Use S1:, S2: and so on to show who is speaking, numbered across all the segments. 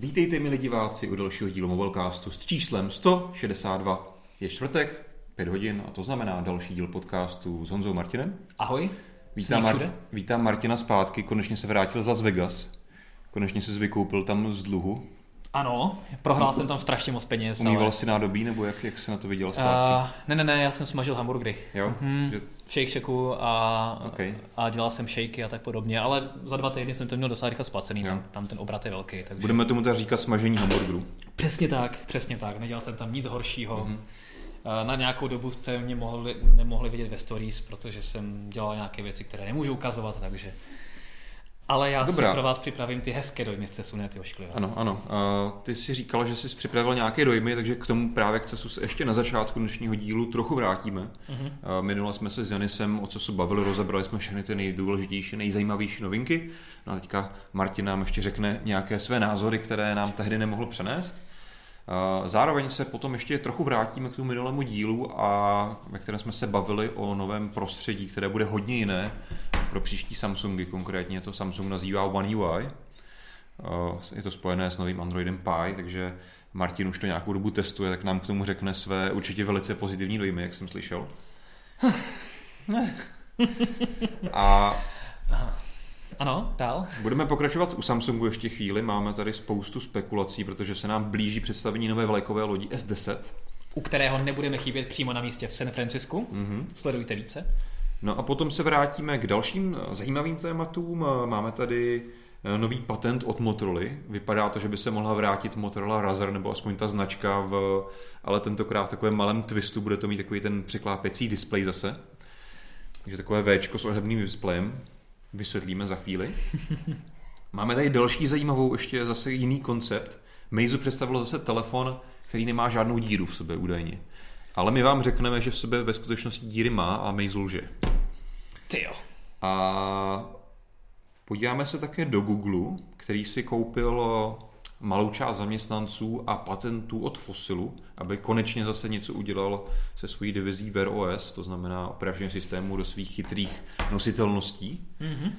S1: Vítejte, milí diváci, u dalšího dílu Mobilecastu s číslem 162. Je čtvrtek, 5 hodin a to znamená další díl podcastu s Honzou Martinem.
S2: Ahoj.
S1: Vítám, Mar- vítám Martina zpátky, konečně se vrátil z Las Vegas. Konečně se vykoupil tam z dluhu.
S2: Ano, prohrál jsem tam strašně moc peněz.
S1: Umýval
S2: ale...
S1: si nádobí, nebo jak, jak se na to viděl zpátky?
S2: Uh, ne, ne, ne, já jsem smažil hamburgery.
S1: jo?
S2: hm.
S1: Že,
S2: Shake Shacku a,
S1: OK.
S2: a dělal jsem shakey a tak podobně, ale za dva týdny jsem to měl docela rychle splacený, tam, tam ten obrat je velký. Takže...
S1: budeme tomu teda říkat smažení hamburgerů.
S2: Přesně tak, přesně tak, nedělal jsem tam nic horšího.
S1: Mhm.
S2: Mm-hmm. Na nějakou dobu jste mě mohli, nemohli vidět ve stories, protože jsem dělal nějaké věci, které nemůžu ukazovat, takže... Ale já
S1: Dobrá.
S2: si pro vás připravím ty hezké dojmy z cesu, ne ty ošklivé.
S1: Ano, ano. A ty si říkal, že jsi připravil nějaké dojmy, takže k tomu právě k CESu se ještě na začátku dnešního dílu trochu vrátíme.
S2: Mhm.
S1: A Minule jsme se s Janisem o co se bavili, rozebrali jsme všechny ty nejdůležitější, nejzajímavější novinky. No a teďka Martin nám ještě řekne nějaké své názory, které nám tehdy nemohl přenést. Zároveň se potom ještě trochu vrátíme k tomu minulému dílu, a ve kterém jsme se bavili o novém prostředí, které bude hodně jiné pro příští Samsungy, konkrétně to Samsung nazývá One UI. Je to spojené s novým Androidem Pie, takže Martin už to nějakou dobu testuje, tak nám k tomu řekne své určitě velice pozitivní dojmy, jak jsem slyšel. A
S2: Ano, dál.
S1: budeme pokračovat u Samsungu ještě chvíli, máme tady spoustu spekulací, protože se nám blíží představení nové vlajkové lodi S10.
S2: u kterého nebudeme chybět přímo na místě v San Francisku.
S1: Mhm.
S2: Sledujte více.
S1: No a potom se vrátíme k dalším zajímavým tématům. Máme tady eh, nový patent od Motorola. Vypadá to, že by se mohla vrátit Motorola Razr, nebo aspoň ta značka, v, ale tentokrát v takovém malém twistu bude to mít takový ten překlápěcí displej zase. Takže takové Včko s ohebným displejem. Vysvětlíme za chvíli. Máme tady další zajímavou, ještě zase jiný koncept. Meizu představilo zase telefon, který nemá žádnou díru v sobě údajně. Ale my vám řekneme, že v sobě ve skutečnosti díry má a Meizu lže.
S2: Ty jo.
S1: A podíváme se také do Google, který si koupil malou část zaměstnanců a patentů od Fossilu, aby konečně zase něco udělal se svojí divizí Wear OS, to znamená operačního systému do svých chytrých nositelností.
S2: Mhm.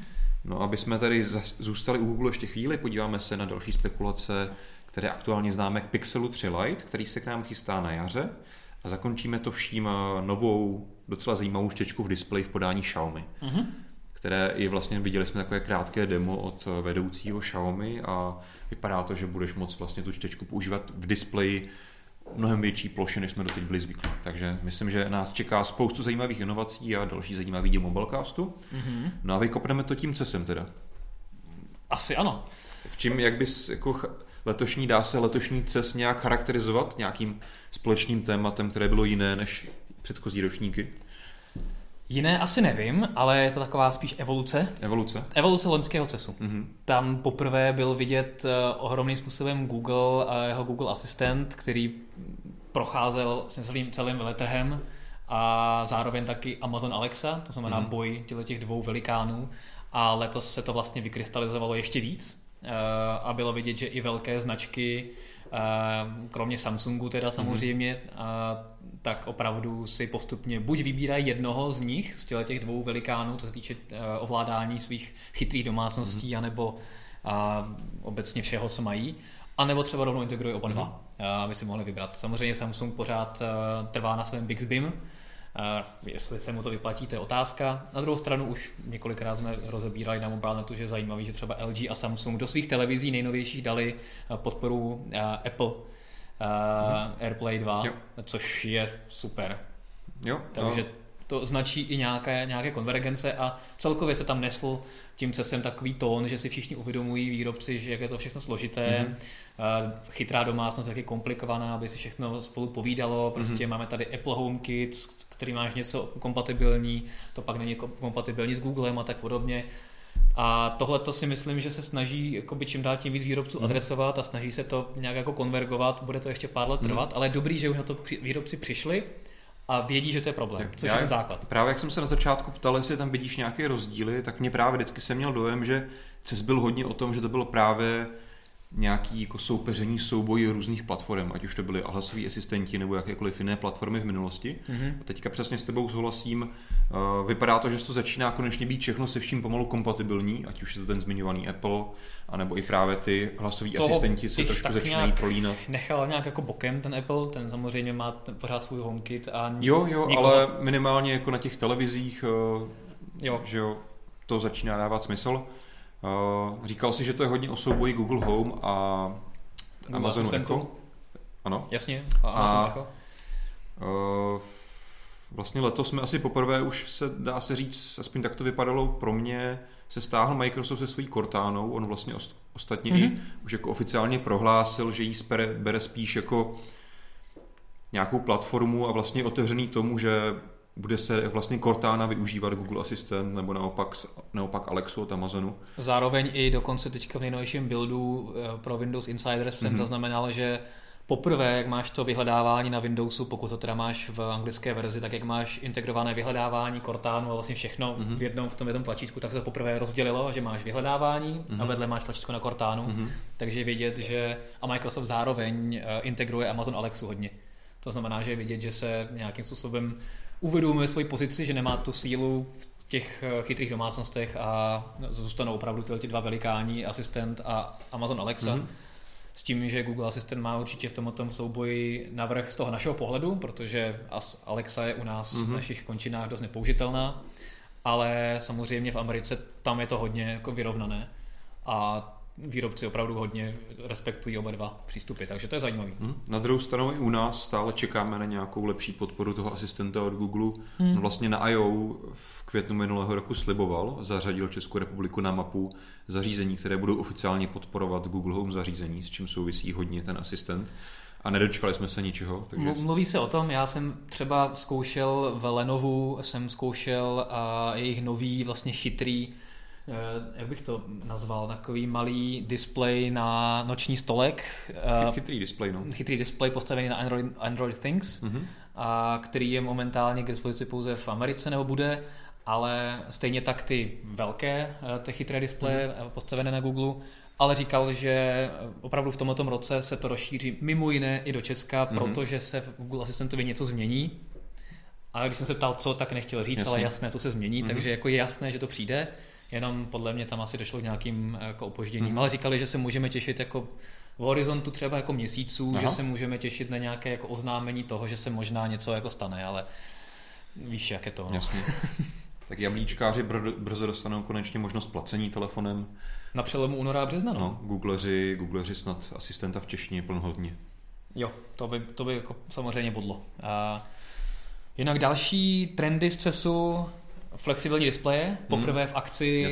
S1: No, aby jsme tady zůstali u Google ještě chvíli, podíváme se na další spekulace, které aktuálně známe k Pixelu 3 Lite, který se k nám chystá na jaře. A zakončíme to vším eh, novou, docela zajímavou štěčku v displeji v podání Xiaomi,
S2: Mhm.
S1: které i vlastně viděli jsme takové krátké demo od eh, vedoucího Xiaomi a vypadá to, že budeš moct vlastně tu čtečku používat v displeji mnohem větší ploše, než jsme doteď byli zvyklí. Takže myslím, že nás čeká spoustu zajímavých inovací a další zajímavý díl Mobilecastu.
S2: Mhm.
S1: No a vykopneme to tím cesem teda.
S2: Asi ano.
S1: Čím, jak bys jako letošní, dá se letošní CES nějak charakterizovat nějakým společným tématem, které bylo jiné než předchozí ročníky?
S2: Jiné asi nevím, ale je to taková spíš evoluce.
S1: Evoluce?
S2: Evoluce loňského CESu.
S1: Mhm.
S2: Tam poprvé byl vidět eh, ohromným způsobem Google a jeho Google Assistant, který procházel s celým, celým veletrhem a zároveň taky Amazon Alexa, to znamená
S1: Mhm.
S2: boj těch dvou velikánů. A letos se to vlastně vykrystalizovalo ještě víc a bylo vidět, že i velké značky, eh, kromě Samsungu teda samozřejmě, a tak opravdu si postupně buď vybírají jednoho z nich, z těch dvou velikánů, co se týče eh, ovládání svých chytrých domácností, anebo a obecně všeho, co mají, anebo třeba rovnou integrují oba dva, aby si mohli vybrat. Samozřejmě Samsung pořád eh, trvá na svém Bixbym, Eh, Jestli se mu to vyplatí, to je otázka. Na druhou stranu už několikrát jsme rozebírali na mobilnetu, že je zajímavý, že třeba LG a Samsung do svých televizí nejnovějších dali eh, podporu eh, Apple eh, AirPlay 2,
S1: Jo.
S2: což je super.
S1: Jo,
S2: Takže
S1: no.
S2: To značí i nějaké, nějaké konvergence a celkově se tam nesl tím cesem takový tón, že si všichni uvědomují výrobci, že jak je to všechno složité,
S1: Mhm.
S2: mm-hmm. chytrá domácnost, jak je komplikovaná, aby si všechno spolu povídalo, prostě
S1: Mhm.
S2: mm-hmm. máme tady Apple HomeKit, který máš něco kompatibilní, to pak není ko- kompatibilní s Googlem a tak podobně. A tohle to si myslím, že se snaží jakoby čím dál tím víc výrobců mm. adresovat a snaží se to nějak jako konvergovat, bude to ještě pár let
S1: Mhm.
S2: trvat, ale je dobrý, že už na to výrobci přišli a vědí, že to je problém,
S1: Jo,
S2: což
S1: já-
S2: je ten základ.
S1: Právě jak jsem se na začátku ptal, jestli tam vidíš nějaké rozdíly, tak mě právě vždycky jsem měl dojem, že CES byl hodně o tom, že to bylo právě nějaký jako soupeření, souboj různých platform, ať už to byly hlasoví asistenti nebo jakékoliv jiné platformy v minulosti. Mm-hmm. A teďka přesně s tebou souhlasím. Uh, vypadá to, že to začíná konečně být všechno se vším pomalu kompatibilní, ať už je to ten zmiňovaný Apple, anebo i právě ty hlasoví Toho asistenti se trošku začínají prolínat.
S2: Nechal nějak jako bokem ten Apple, ten samozřejmě má ten pořád svůj HomeKit a
S1: Jo, jo, nikoho... ale minimálně jako na těch televizích, uh, jo. že jo, to začíná dávat smysl. Uh, říkal si, že to je hodně o souboji Google Home a Google Amazon Echo.
S2: Ano. Jasně, a Amazon a, Echo.
S1: Uh, vlastně letos jsme asi poprvé už se dá se říct, aspoň tak to vypadalo pro mě, se stáhl Microsoft se svojí Cortánou, on vlastně ostatně mm-hmm. i už jako oficiálně prohlásil, že jí bere, bere spíš jako nějakou platformu a vlastně otevřený tomu, že bude se vlastně Cortana využívat Google Assistant nebo naopak, naopak Alexu od Amazonu.
S2: Zároveň i dokonce teďka v nejnovějším buildu eh, pro Windows Insider jsem mm-hmm. zaznamenal, že poprvé, jak máš to vyhledávání na Windowsu, pokud to teda máš v anglické verzi, tak jak máš integrované vyhledávání Cortánu a vlastně všechno mm-hmm. v jednom v tom jednom tlačítku, tak se poprvé rozdělilo, že máš vyhledávání mm-hmm. a mhm. vedle máš tlačítko na Cortánu, mm-hmm. takže vidět, že a Microsoft zároveň eh, integruje Amazon Alexu hodně. To znamená, že je vidět, že se nějakým způsobem uvědomuje svoji pozici, že nemá tu sílu v těch eh, chytrých domácnostech a zůstanou opravdu tyhle dva velikáni, asistent a Amazon Alexa. Mm-hmm. S tím, že Google Assistant má určitě v tomto souboji navrh z toho našeho pohledu, protože Alexa je u nás mm-hmm. v našich končinách dost nepoužitelná, ale samozřejmě v Americe tam je to hodně jako vyrovnané. A výrobci opravdu hodně respektují oba dva přístupy, takže to je zajímavé. Hmm.
S1: Na druhou stranu i u nás stále čekáme na nějakou lepší podporu toho asistenta od Google. Hmm. Vlastně na I.O. v květnu minulého roku sliboval, zařadil Českou republiku na mapu zařízení, které budou oficiálně podporovat Google Home zařízení, s čím souvisí hodně ten asistent. A nedočkali jsme se ničeho.
S2: Takže... Mluví se o tom, já jsem třeba zkoušel v Lenovu, jsem zkoušel a jejich nový vlastně chytrý jak bych to nazval, takový malý display na noční stolek.
S1: Eh, chytrý display, no.
S2: Chytrý display postavený na Android, Android Things, mm-hmm. a který je momentálně k dispozici pouze v Americe nebo bude, ale stejně tak ty velké, eh, ty chytré displeje mm-hmm. postavené na Google, ale říkal, že opravdu v tomto roce se to rozšíří mimo jiné i do Česka, mm-hmm. protože se v Google Assistantovi něco změní. A když jsem se ptal, co, tak nechtěl říct, Jasně. ale jasné, co se změní, mm-hmm. takže jako je jasné, že to přijde jenom podle mě tam asi došlo k nějakým eh, jako opožděním, mm-hmm. ale říkali, že se můžeme těšit jako v horizontu třeba jako měsíců, Aha. že se můžeme těšit na nějaké jako oznámení toho, že se možná něco jako stane, ale víš, jak je to. No.
S1: Jasně. tak jablíčkáři brzo dostanou konečně možnost placení telefonem.
S2: Na přelomu února a března, no. no
S1: Googleři, Googleři snad asistenta v češtině plnohodně.
S2: Jo, to by, to by jako samozřejmě bodlo. A jinak další trendy z CESu flexibilní displeje, poprvé v akci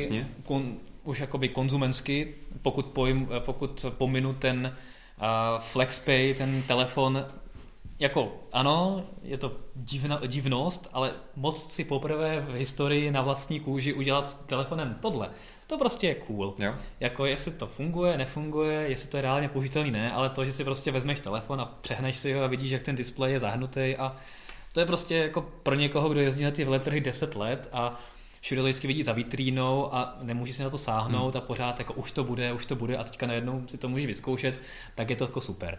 S2: kon, už jakoby konzumensky, pokud, pojím, pokud pominu ten uh, FlexPay, ten telefon, jako ano, je to divna, divnost, ale moc si poprvé v historii na vlastní kůži udělat s telefonem tohle, to prostě je cool.
S1: Jo.
S2: Jako jestli to funguje, nefunguje, jestli to je reálně použitelný, ne, ale to, že si prostě vezmeš telefon a přehneš si ho a vidíš, jak ten displej je zahnutý a to je prostě jako pro někoho, kdo jezdí na ty veletrhy 10 let a všude to vždycky vidí za vitrínou a nemůže si na to sáhnout hmm. a pořád jako už to bude, už to bude a teďka najednou si to můžeš vyzkoušet, tak je to jako super.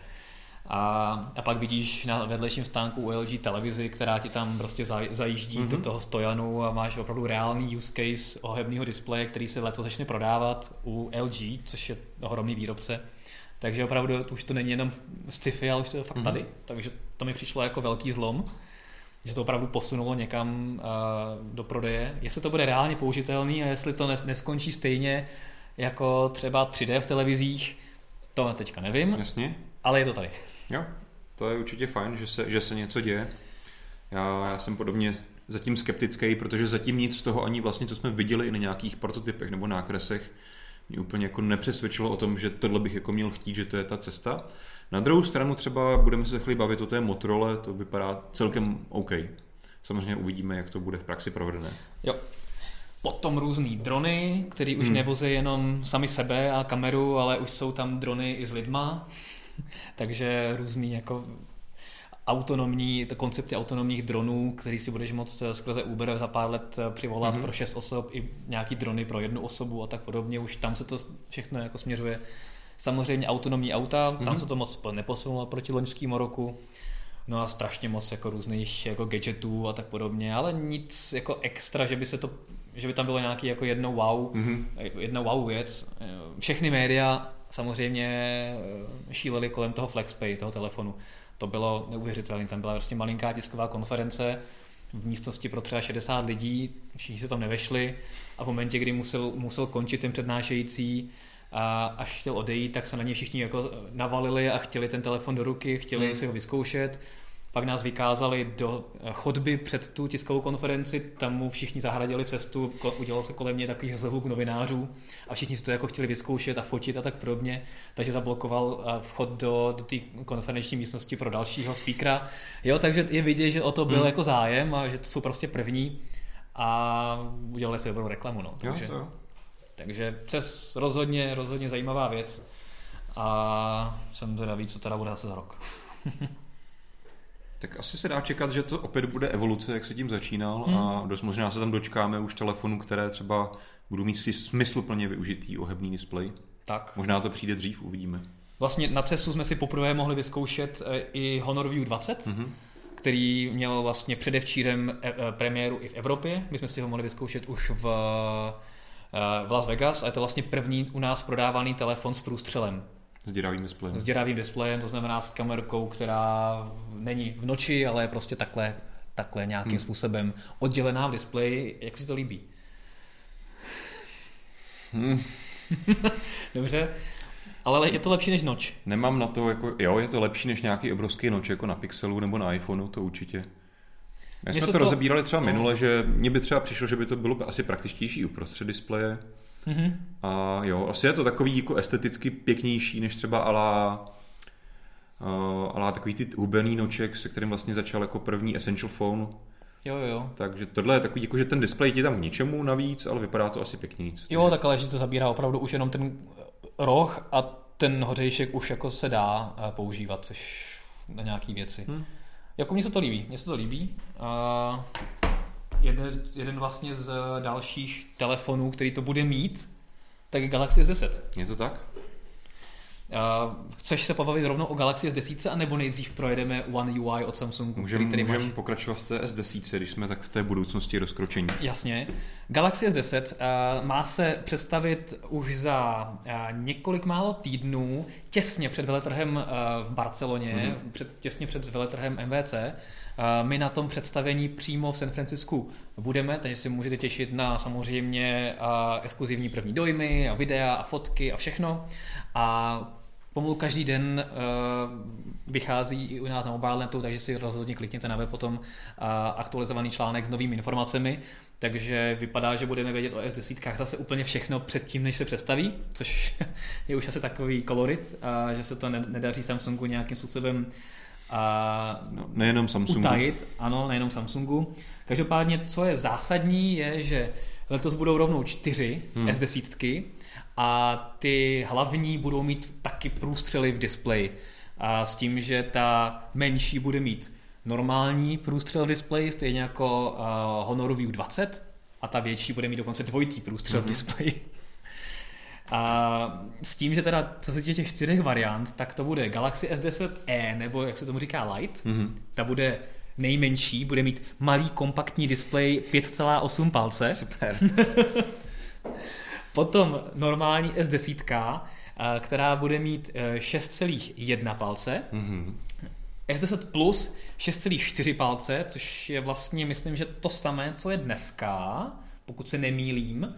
S2: A, a pak vidíš na vedlejším stánku u LG televizi, která ti tam prostě zajíždí mm-hmm. do toho stojanu a máš opravdu reálný use case ohebného displeje, který se letos začne prodávat u LG, což je ohromný výrobce. Takže opravdu už to není jenom sci-fi, ale už to je fakt mm-hmm. tady. Takže to mi přišlo jako velký zlom že to opravdu posunulo někam uh, do prodeje. Jestli to bude reálně použitelný a jestli to neskončí stejně jako třeba 3D v televizích, to teďka nevím.
S1: Jasně.
S2: Ale je to tady.
S1: Jo, to je určitě fajn, že se, že se něco děje. Já, já jsem podobně zatím skeptický, protože zatím nic z toho ani vlastně, co jsme viděli i na nějakých prototypech nebo nákresech, mě úplně jako nepřesvědčilo o tom, že tohle bych jako měl chtít, že to je ta cesta. Na druhou stranu třeba budeme se chvíli bavit o té Motorola, to vypadá celkem OK. Samozřejmě uvidíme, jak to bude v praxi provedené.
S2: Jo. Potom různý drony, které už hmm. nevozí jenom sami sebe a kameru, ale už jsou tam drony i s lidma. Takže různý jako autonomní, koncepty autonomních dronů, který si budeš moct skrze Uber za pár let přivolat mm-hmm. pro šest osob i nějaký drony pro jednu osobu a tak podobně. Už tam se to všechno jako směřuje Samozřejmě autonomní auta, tam mm-hmm. se to moc neposunulo proti loňskému roku. No a strašně moc jako různých jako gadgetů a tak podobně, ale nic jako extra, že by se to, že by tam bylo nějaký jako jedno wow, mm-hmm. jedna wow věc. Všechny média samozřejmě eh, šíleli kolem toho FlexPay, toho telefonu. To bylo neuvěřitelné, tam byla prostě malinká tisková konference v místnosti pro třeba 60 lidí, všichni se tam nevešli a v momentě, kdy musel, musel končit ten přednášející, a až chtěl odejít, tak se na ně všichni jako navalili a chtěli ten telefon do ruky, chtěli hmm. si ho vyzkoušet pak nás vykázali do chodby před tu tiskovou konferenci, tam mu všichni zahradili cestu, udělal se kolem mě takový zhluk novinářů a všichni si to jako chtěli vyzkoušet a fotit a tak podobně, takže zablokoval eh, vchod do, do té konferenční místnosti pro dalšího speakera. Jo, takže je vidět, že o to byl hmm. jako zájem a že to jsou prostě první a udělali si dobrou reklamu. No, takže, jo, to jo. Takže CES rozhodně, rozhodně zajímavá věc a jsem zvědavý, co teda bude zase za rok.
S1: Tak asi se dá čekat, že to opět bude evoluce, jak se tím začínal hmm. a dost možná se tam dočkáme už telefonů, které třeba budou mít si smysluplně využitý ohebný displej.
S2: Tak.
S1: Možná to přijde dřív, uvidíme.
S2: Vlastně na cestu jsme si poprvé mohli vyzkoušet e, i Honor View 20, mm-hmm. který měl vlastně předevčírem e, e, premiéru i v Evropě. My jsme si ho mohli vyzkoušet už v, v Las Vegas a je to vlastně první u nás prodávaný telefon s průstřelem.
S1: S děravým displejem.
S2: S děravým displejem, to znamená s kamerkou, která není v noči, ale je prostě takhle, takhle nějakým hmm. způsobem oddělená v displeji. Jak si to líbí? Hmm. Dobře. Ale je to lepší než noč.
S1: Nemám na to, jako, jo, je to lepší než nějaký obrovský noč, jako na Pixelu nebo na iPhoneu, to určitě. My jsme to, to rozebírali třeba no. minule, že mně by třeba přišlo, že by to bylo asi praktičtější uprostřed displeje, Mm-hmm. A jo, asi je to takový jako esteticky pěknější, než třeba ala, uh, ala takový ty hubený noček, se kterým vlastně začal jako první Essential Phone.
S2: Jo, jo.
S1: Takže tohle je takový, jako, že ten displej ti tam k ničemu navíc, ale vypadá to asi pěkně.
S2: Jo, tak ale že to zabírá opravdu už jenom ten roh a ten hořejšek už jako se dá eh, používat, což na nějaký věci. Hmm. Jako mně se to líbí, mně se to líbí. Uh, jeden, jeden vlastně z dalších telefonů, který to bude mít, tak je Galaxy S10.
S1: Je to tak?
S2: Uh, chceš se pobavit rovnou o Galaxy S10, anebo nejdřív projedeme One UI od Samsungu?
S1: Můžeme můžem máš... pokračovat v té S10, když jsme tak v té budoucnosti rozkročení.
S2: Jasně. Galaxy S10 uh, má se představit už za uh, několik málo týdnů, těsně před veletrhem uh, v Barceloně, mm-hmm. před, těsně před veletrhem MVC. My na tom představení přímo v San Francisku budeme, takže si můžete těšit na samozřejmě exkluzivní první dojmy a videa a fotky a všechno. A pomalu každý den vychází i u nás na mobilenetu, takže si rozhodně klikněte na web potom aktualizovaný článek s novými informacemi. Takže vypadá, že budeme vědět o S10 zase úplně všechno předtím, než se představí, což je už asi takový kolorit, a že se to nedaří Samsungu nějakým způsobem
S1: a no, nejenom Samsungu.
S2: utajit, ano, nejenom Samsungu. Každopádně, co je zásadní, je, že letos budou rovnou čtyři hmm. S10 a ty hlavní budou mít taky průstřely v displeji. A s tím, že ta menší bude mít normální průstřel v displeji, stejně jako uh, Honor View 20, a ta větší bude mít dokonce dvojitý průstřel mm-hmm. v mhm. displeji. A s tím, že teda, co se týče těch čtyřech variant, tak to bude Galaxy S10e, nebo jak se tomu říká Light. Mm-hmm. Ta bude nejmenší, bude mít malý kompaktní displej 5,8 palce.
S1: Super.
S2: Potom normální S10, která bude mít 6,1 e, palce. Mm-hmm. S10 Plus 6,4 palce, což je vlastně, myslím, že to samé, co je dneska, pokud se nemýlím.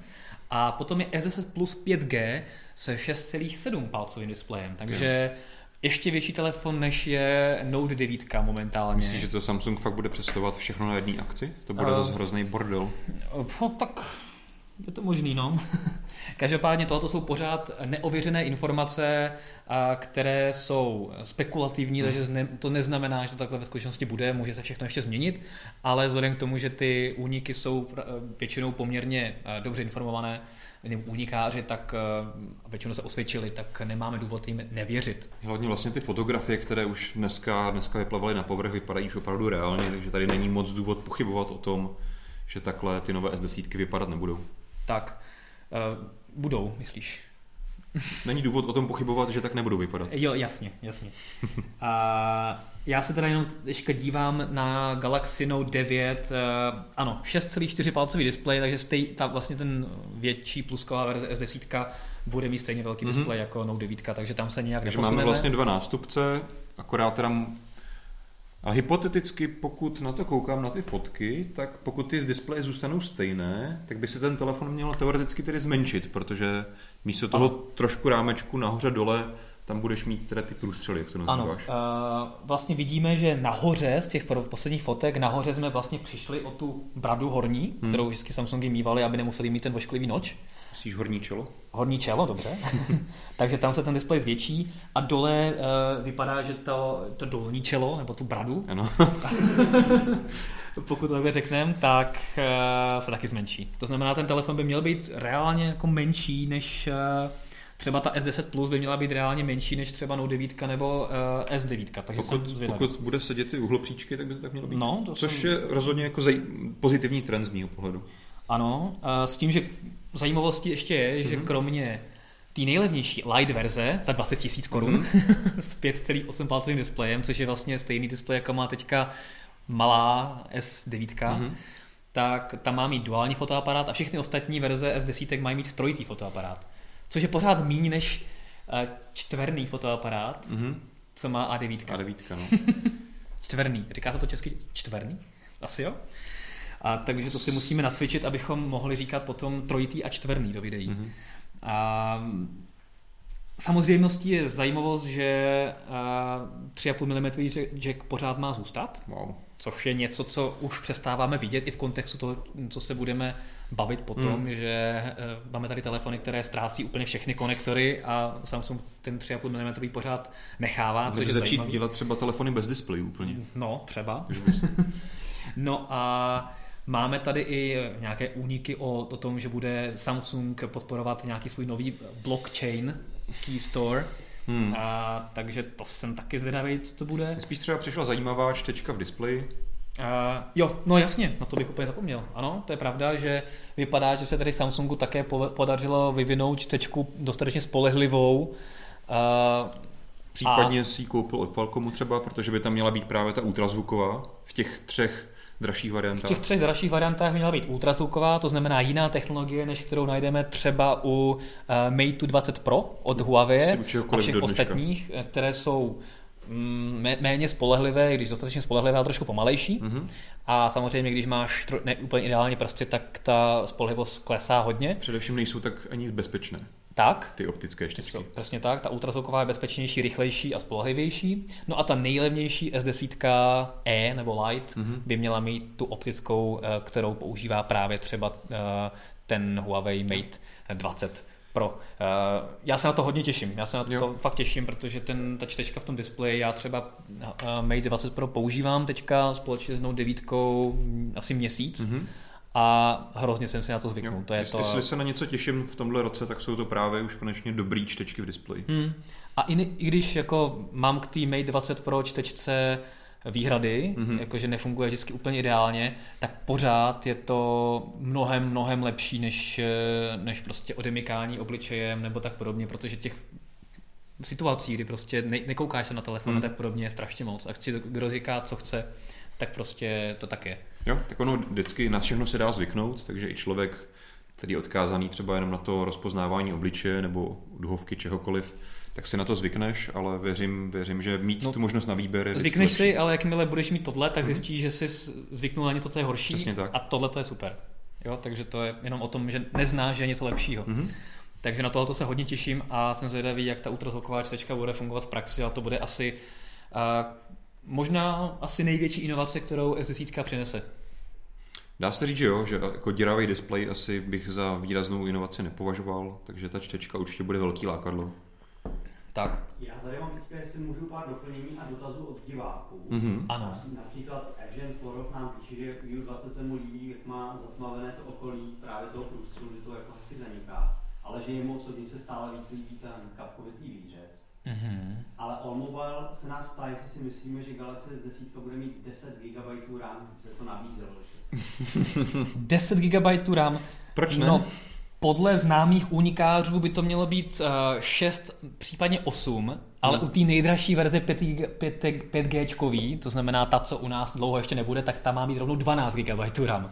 S2: A potom je S10 Plus 5G se 6,7 palcovým displejem, takže ještě větší telefon, než je Note 9 momentálně.
S1: Myslíš, že to Samsung fakt bude představovat všechno na jedné akci? To bude uh, zase hrozný bordel.
S2: No, tak je to možný, no. Každopádně tohle jsou pořád neověřené informace, které jsou spekulativní, hmm. takže to neznamená, že to takhle ve skutečnosti bude, může se všechno ještě změnit, ale vzhledem k tomu, že ty úniky jsou většinou poměrně dobře informované, únikáři, tak většinou se osvědčili, tak nemáme důvod jim nevěřit.
S1: Hlavně vlastně ty fotografie, které už dneska, dneska vyplavaly na povrch, vypadají už opravdu reálně, takže tady není moc důvod pochybovat o tom, že takhle ty nové S10 vypadat nebudou.
S2: Tak, uh, budou, myslíš?
S1: Není důvod o tom pochybovat, že tak nebudou vypadat.
S2: Jo, jasně, jasně. A já se teda jenom ještě dívám na Galaxy Note 9, uh, ano, 6,4 palcový displej, takže stej, ta, vlastně ten větší plusková verze S10 bude mít stejně velký mm-hmm. displej jako Note 9, takže tam se nějak
S1: Takže máme vlastně dva nástupce, akorát teda a hypoteticky, pokud na to koukám na ty fotky, tak pokud ty displeje zůstanou stejné, tak by se ten telefon měl teoreticky tedy zmenšit, protože místo toho ano. trošku rámečku nahoře dole tam budeš mít teda ty průstřely, jak to nazýváš.
S2: Ano, uh, vlastně vidíme, že nahoře z těch posledních fotek, nahoře jsme vlastně přišli o tu bradu horní, hmm. kterou vždycky Samsungy mývali, aby nemuseli mít ten vošklivý noč.
S1: Myslíš horní čelo?
S2: Horní čelo, dobře. Takže tam se ten displej zvětší a dole uh, vypadá, že to, to dolní čelo, nebo tu bradu,
S1: ano.
S2: pokud to takhle řekneme, tak uh, se taky zmenší. To znamená, ten telefon by měl být reálně jako menší než uh, třeba ta S10 Plus by měla být reálně menší než třeba Note 9 nebo uh, S9. Takže
S1: pokud, pokud bude sedět ty uhlopříčky, tak by to tak mělo být.
S2: No, to
S1: Což jsem... je rozhodně jako pozitivní trend z mého pohledu.
S2: Ano, s tím, že zajímavostí ještě je, že mm-hmm. kromě té nejlevnější light verze za 20 tisíc korun mm-hmm. s 5,8 palcovým displejem, což je vlastně stejný displej, jako má teďka malá S9, mm-hmm. tak tam má mít duální fotoaparát a všechny ostatní verze S10 mají mít trojitý fotoaparát což je pořád méně než uh, čtverný fotoaparát, mm-hmm. co má A9.
S1: A9, no.
S2: čtverný. Říká se to česky čtverný? Asi jo? A takže to si musíme nacvičit, abychom mohli říkat potom trojitý a čtverný do videí. Mm-hmm. A Samozřejmostí je zajímavost, že 3,5 mm jack pořád má zůstat.
S1: Wow
S2: což je něco, co už přestáváme vidět i v kontextu toho, co se budeme bavit potom, hmm. že eh, máme tady telefony, které ztrácí úplně všechny konektory a Samsung ten 3,5 mm pořád nechává.
S1: Což začít zajímavý. dělat třeba telefony bez displejů úplně.
S2: No, třeba. no a Máme tady i nějaké úniky o, o tom, že bude Samsung podporovat nějaký svůj nový blockchain key store, Hmm. A, takže to jsem taky zvědavý, co to bude.
S1: Spíš třeba přišla zajímavá čtečka v displeji.
S2: Uh, jo, no jasně, na to bych úplně zapomněl. Ano, to je pravda, že vypadá, že se tady Samsungu také podařilo vyvinout čtečku dostatečně spolehlivou. Uh,
S1: Případně a... si ji koupil od Qualcommu třeba, protože by tam měla být právě ta ultrazvuková v těch třech dražších variantách.
S2: V těch třech dražších variantách měla být ultrazvuková, to znamená jiná technologie, než kterou najdeme třeba u uh, Mate 20 Pro od Huawei a všech ostatních, eh, které jsou mm, méně spolehlivé, když dostatečně spolehlivé, ale trošku pomalejší. Mm-hmm. A samozřejmě, když máš tro, ne úplně ideálně prostě, tak ta spolehlivost klesá hodně.
S1: Především nejsou tak ani bezpečné.
S2: Tak.
S1: Ty optické štětky.
S2: Přesně tak. Ta ultrazvuková je bezpečnější, rychlejší a spolehlivější. No a ta nejlevnější S10 E nebo Lite mm-hmm. by měla mít tu optickou, eh, kterou používá právě třeba eh, ten Huawei Mate 20 Pro. Eh, já se na to hodně těším. Já se na to jo. fakt těším, protože ten, ta čtečka v tom displeji, já třeba Mate 20 Pro používám teďka společně s Note 9 asi měsíc. Mm-hmm a hrozně jsem si na to zvyknul. Jo, to je
S1: jestli,
S2: to...
S1: jestli se na něco těším v tomhle roce, tak jsou to právě už konečně dobrý čtečky v displeji. Hmm.
S2: A i, i když jako mám k té Mate 20 Pro čtečce výhrady, mm-hmm. jakože nefunguje vždycky úplně ideálně, tak pořád je to mnohem, mnohem lepší než, než prostě odemykání obličejem nebo tak podobně, protože těch situací, kdy prostě ne, nekoukáš se na telefon mm. a tak podobně je strašně moc. A chci, kdo říká, co chce, tak prostě to tak je.
S1: Jo, tak ono vždycky na všechno se dá zvyknout, takže i člověk, který je odkázaný třeba jenom na to rozpoznávání obličeje nebo duhovky čehokoliv, tak si na to zvykneš, ale věřím, věřím že mít no, tu možnost na výběr je
S2: Zvykneš lepší. si, ale jakmile budeš mít tohle, tak mhm. zjistíš, že jsi zvyknul na něco, co je horší
S1: Přesně tak.
S2: a tohle to je super. Jo, takže to je jenom o tom, že neznáš, že je něco lepšího. Mm-hmm. Takže na tohoto se hodně těším a jsem zvědavý, jak ta ultrazvuková čtečka bude fungovat v praxi a to bude asi uh, možná asi největší inovace, kterou S10 přinese.
S1: Dá se říct, že jo, že jako děravý displej asi bych za výraznou inovaci nepovažoval, takže ta čtečka určitě bude velký lákadlo.
S2: Tak.
S3: Já tady mám teďka, jestli můžu pár doplnění a dotazů od diváků.
S2: Mm-hmm. Ano.
S3: Například Evžen Florov nám píše, že View 20 se mu líbí, jak má zatmavené to okolí právě toho průstřelu, že to jako hezky zaniká, ale že jemu osobně se stále víc líbí ten kapkovitý výřez. Mm-hmm. Ale All-Mobile se nás ptá, jestli si myslíme, že Galaxy S10 bude mít 10 GB RAM, že to nabízel.
S2: 10 GB RAM.
S1: Proč ne? No,
S2: podle známých únikářů by to mělo být uh, 6, případně 8, ale
S1: Hmm.
S2: u té nejdražší verze 5, 5, 5G, to znamená ta, co u nás dlouho ještě nebude, tak ta má mít rovnou 12 GB RAM.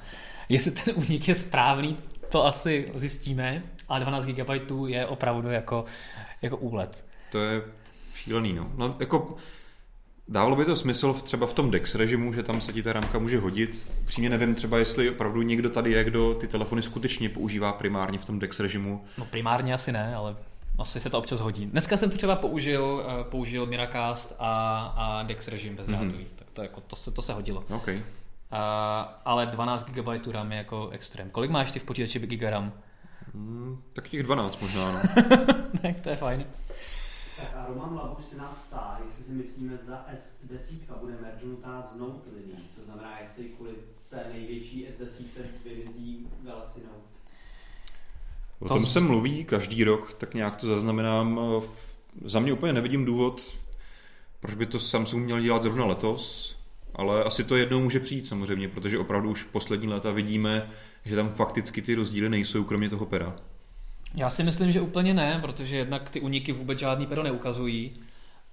S2: Jestli ten únik je správný, to asi zjistíme, ale 12 GB je opravdu jako, jako úlet.
S1: To je šílený, no. no jako, dávalo by to smysl v, třeba v tom DeX režimu, že tam se ti ta ramka může hodit. Přímě nevím třeba, jestli opravdu někdo tady je, kdo ty telefony skutečně používá primárně v tom DeX režimu.
S2: No primárně asi ne, ale asi se to občas hodí. Dneska jsem to třeba použil, eh, použil Miracast a, a Dex režim bezdrátový, mm-hmm. tak to, jako, to, se, to se hodilo.
S1: OK.
S2: Uh, ale 12 GB RAM je jako extrém. Kolik máš ty v počítači GB RAM?
S1: Hmm, tak těch 12 možná, no.
S2: tak to je fajn.
S3: Tak a Roman Labuš se nás ptá, jestli si myslíme, zda S10 bude mergenutá z Note liní. To znamená, jestli kvůli té největší S10 vymizí Galaxy Note.
S1: O
S2: To
S1: tom se mluví každý rok, tak nějak to zaznamenám. Za mě úplně nevidím důvod, proč by to Samsung měl dělat zrovna letos, ale asi to jednou může přijít samozřejmě, protože opravdu už poslední léta vidíme, že tam fakticky ty rozdíly nejsou, kromě toho pera.
S2: Já si myslím, že úplně ne, protože jednak ty uniky vůbec žádný pero neukazují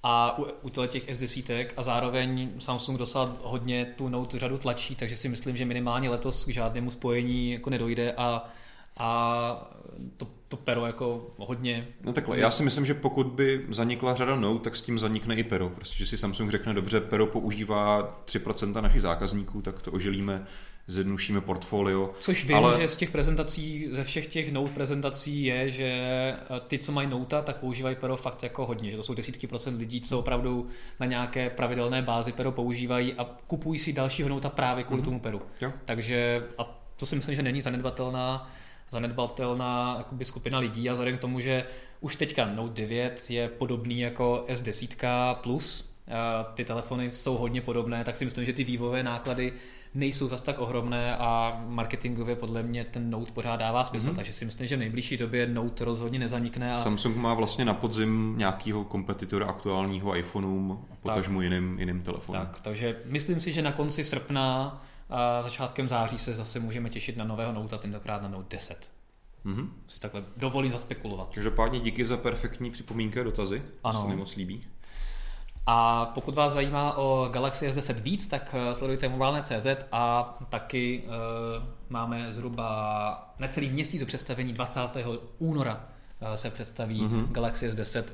S2: a u, u těch S10 a zároveň Samsung docela hodně tu Note řadu tlačí, takže si myslím, že minimálně letos k žádnému spojení jako nedojde a, a to, to pero jako hodně
S1: No takhle, já si myslím, že pokud by zanikla řada Note, tak s tím zanikne i pero. Prostě, že si Samsung řekne, dobře, pero používá 3% našich zákazníků, tak to ožilíme, zjednušíme portfolio.
S2: Což vím,
S1: Ale-
S2: že z těch prezentací, ze všech těch Note prezentací je, že eh, ty, co mají Note, tak používají pero fakt jako hodně, že to jsou desítky procent lidí, co opravdu na nějaké pravidelné bázi pero používají a kupují si dalšího Note právě kvůli mm-hmm. tomu peru.
S1: Jo.
S2: Takže a to si myslím, že není zanedbatelná zanedbatelná jakoby skupina lidí a vzhledem k tomu, že už teďka Note 9 je podobný jako S10 Plus, ty telefony jsou hodně podobné, tak si myslím, že ty vývojové náklady nejsou zas tak ohromné a marketingově podle mě ten Note pořád dává smysl, mm-hmm. takže si myslím, že v nejbližší době Note rozhodně nezanikne. A...
S1: Samsung má vlastně na podzim nějakýho kompetitora aktuálního iPhoneům potažmu jiným, jiným telefonům.
S2: Tak, takže myslím si, že na konci srpna a začátkem září se zase můžeme těšit na nového Note a tentokrát na Note 10.
S1: Mhm.
S2: Si takhle dovolím zaspekulovat.
S1: Každopádně díky za perfektní připomínky a dotazy.
S2: Ano.
S1: To se mi moc líbí.
S2: A pokud vás zajímá o Galaxy S10 víc, tak eh, sledujte mobilné.cz a taky uh, máme zhruba necelý měsíc do představení 20. února uh, se představí
S1: Mhm.
S2: mm-hmm. Galaxy S10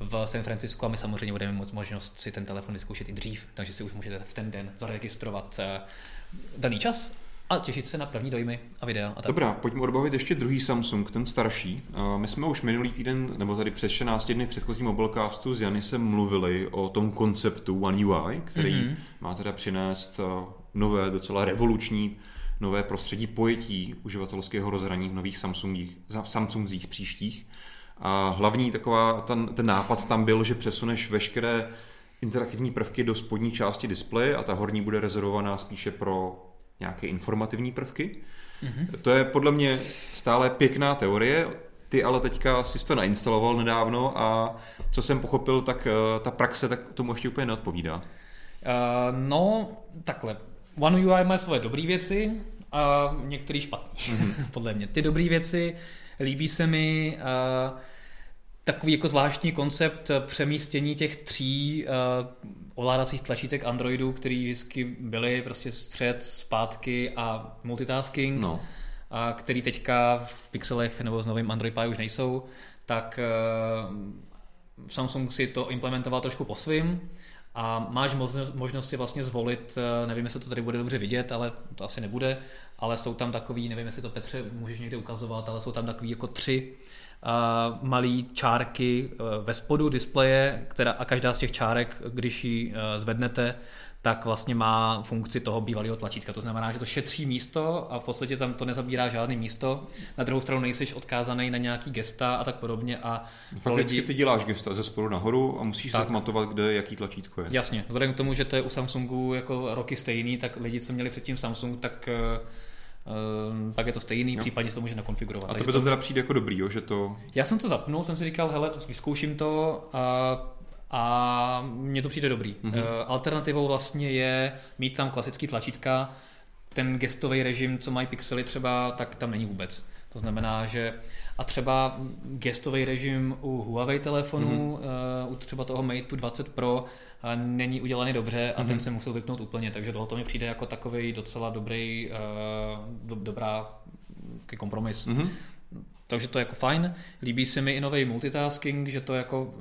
S2: v San Francisku a my samozřejmě budeme mít možnost si ten telefon vyzkoušet i dřív, takže si už můžete v ten den zaregistrovat daný čas a těšit se na první dojmy a videa. A tak.
S1: Dobrá, pojďme odbavit ještě druhý Samsung, ten starší. My jsme už minulý týden, nebo tady přes 14 dny v předchozím mobilecastu s Janisem mluvili o tom konceptu One UI, který
S2: Mhm.
S1: mm-hmm. má teda přinést nové, docela revoluční nové prostředí pojetí uživatelského rozhraní v nových Samsungích, v Samsungzích příštích. A hlavní taková, ten, ten nápad tam byl, že přesuneš veškeré interaktivní prvky do spodní části displeje a ta horní bude rezervovaná spíše pro nějaké informativní prvky. Mm-hmm. To je podle mě stále pěkná teorie, ty ale teďka si to nainstaloval nedávno a co jsem pochopil, tak eh, ta praxe tak tomu ještě úplně neodpovídá.
S2: Uh, no, takhle. One UI má svoje dobré věci a některé špatné, mm-hmm. podle mě. Ty dobré věci líbí se mi uh, takový jako zvláštní koncept přemístění těch tří uh, ovládacích tlačítek Androidu, který vždycky byly prostě střed, zpátky a multitasking,
S1: No.
S2: a který teďka v pixelech nebo s novým Android Pie už nejsou, tak uh, Samsung si to implementoval trošku po svým a máš možnost, možnost si vlastně zvolit, eh, nevím, jestli to tady bude dobře vidět, ale to asi nebude, ale jsou tam takový, nevím, jestli to Petře můžeš někde ukazovat, ale jsou tam takový jako tři malý čárky uh, ve spodu displeje, která, a každá z těch čárek, když ji uh, zvednete, tak vlastně má funkci toho bývalého tlačítka. To znamená, že to šetří místo a v podstatě tam to nezabírá žádné místo. Na druhou stranu nejseš odkázaný na nějaký gesta a tak podobně. A pro
S1: Fakticky
S2: lidi,
S1: ty děláš gesta ze spodu nahoru a musíš
S2: Tak.
S1: se matovat, kde jaký tlačítko je.
S2: Jasně, vzhledem k tomu, že to je u Samsungu jako roky stejný, tak lidi, co měli předtím Samsung, tak uh, pak je to stejný,
S1: Jo.
S2: případně se to může nakonfigurovat.
S1: A to by to teda přijde jako dobrý, jo, že to...
S2: Já jsem to zapnul, jsem si říkal, hele, to vyzkouším to a, a mně to přijde dobrý.
S1: Mhm.
S2: Mm-hmm. Alternativou vlastně je mít tam klasický tlačítka, ten gestový režim, co mají pixely třeba, tak tam není vůbec. To znamená, že a třeba gestový režim u Huawei telefonů, mm-hmm. uh, u třeba toho Mate 20 Pro uh, není udělaný dobře a mm-hmm. ten mhm. se musel vypnout úplně, takže tohle mi přijde jako takový docela dobrý, uh, do, dobrá kompromis. Mm-hmm. Takže to je jako fajn. Líbí se mi i nový multitasking, že to jako,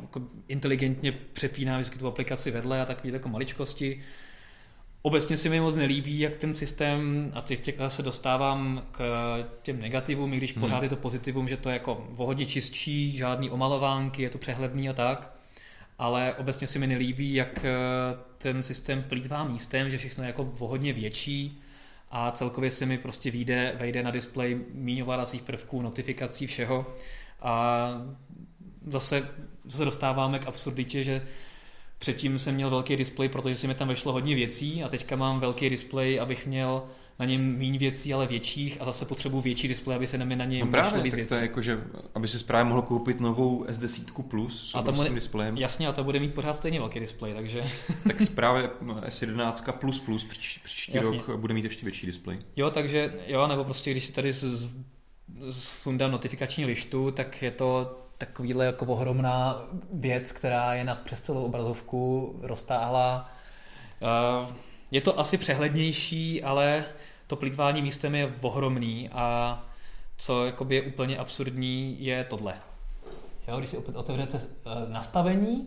S2: jako inteligentně přepíná vždycky tu aplikaci vedle a takové jako maličkosti. Obecně se mi moc nelíbí, jak ten systém, a teď se dostávám k těm negativům, i když hmm. pořád je to pozitivum, že to je jako vohodně čistší, žádný omalovánky, je to přehledný a tak, ale obecně se mi nelíbí, jak eh, ten systém plítvá místem, že všechno je jako vohodně větší. A celkově se mi prostě vyjde, vejde na displej míň prvků, notifikací, všeho. A zase, zase dostáváme k absurditě, že Předtím jsem měl velký displej, protože se mi tam vešlo hodně věcí a teďka mám velký displej, abych měl na něm méně věcí, ale větších a zase potřebuji větší displej, aby se na mě na něm
S1: no právě, víc věcí. to je jako, že aby si právě mohl koupit novou S10 Plus s obrovským displejem.
S2: Jasně, a to bude mít pořád stejně velký displej, takže...
S1: tak právě S11 Plus Plus příští, příští rok bude mít ještě větší displej.
S2: Jo, takže jo, nebo prostě když si tady z, z, sundám notifikační lištu, tak je to takovýhle jako ohromná věc, která je nad přes celou obrazovku roztáhla. Eh, je to asi přehlednější, ale to plýtvání místem je ohromný a co je úplně absurdní, je tohle. Jo, když si opět otevřete eh, nastavení,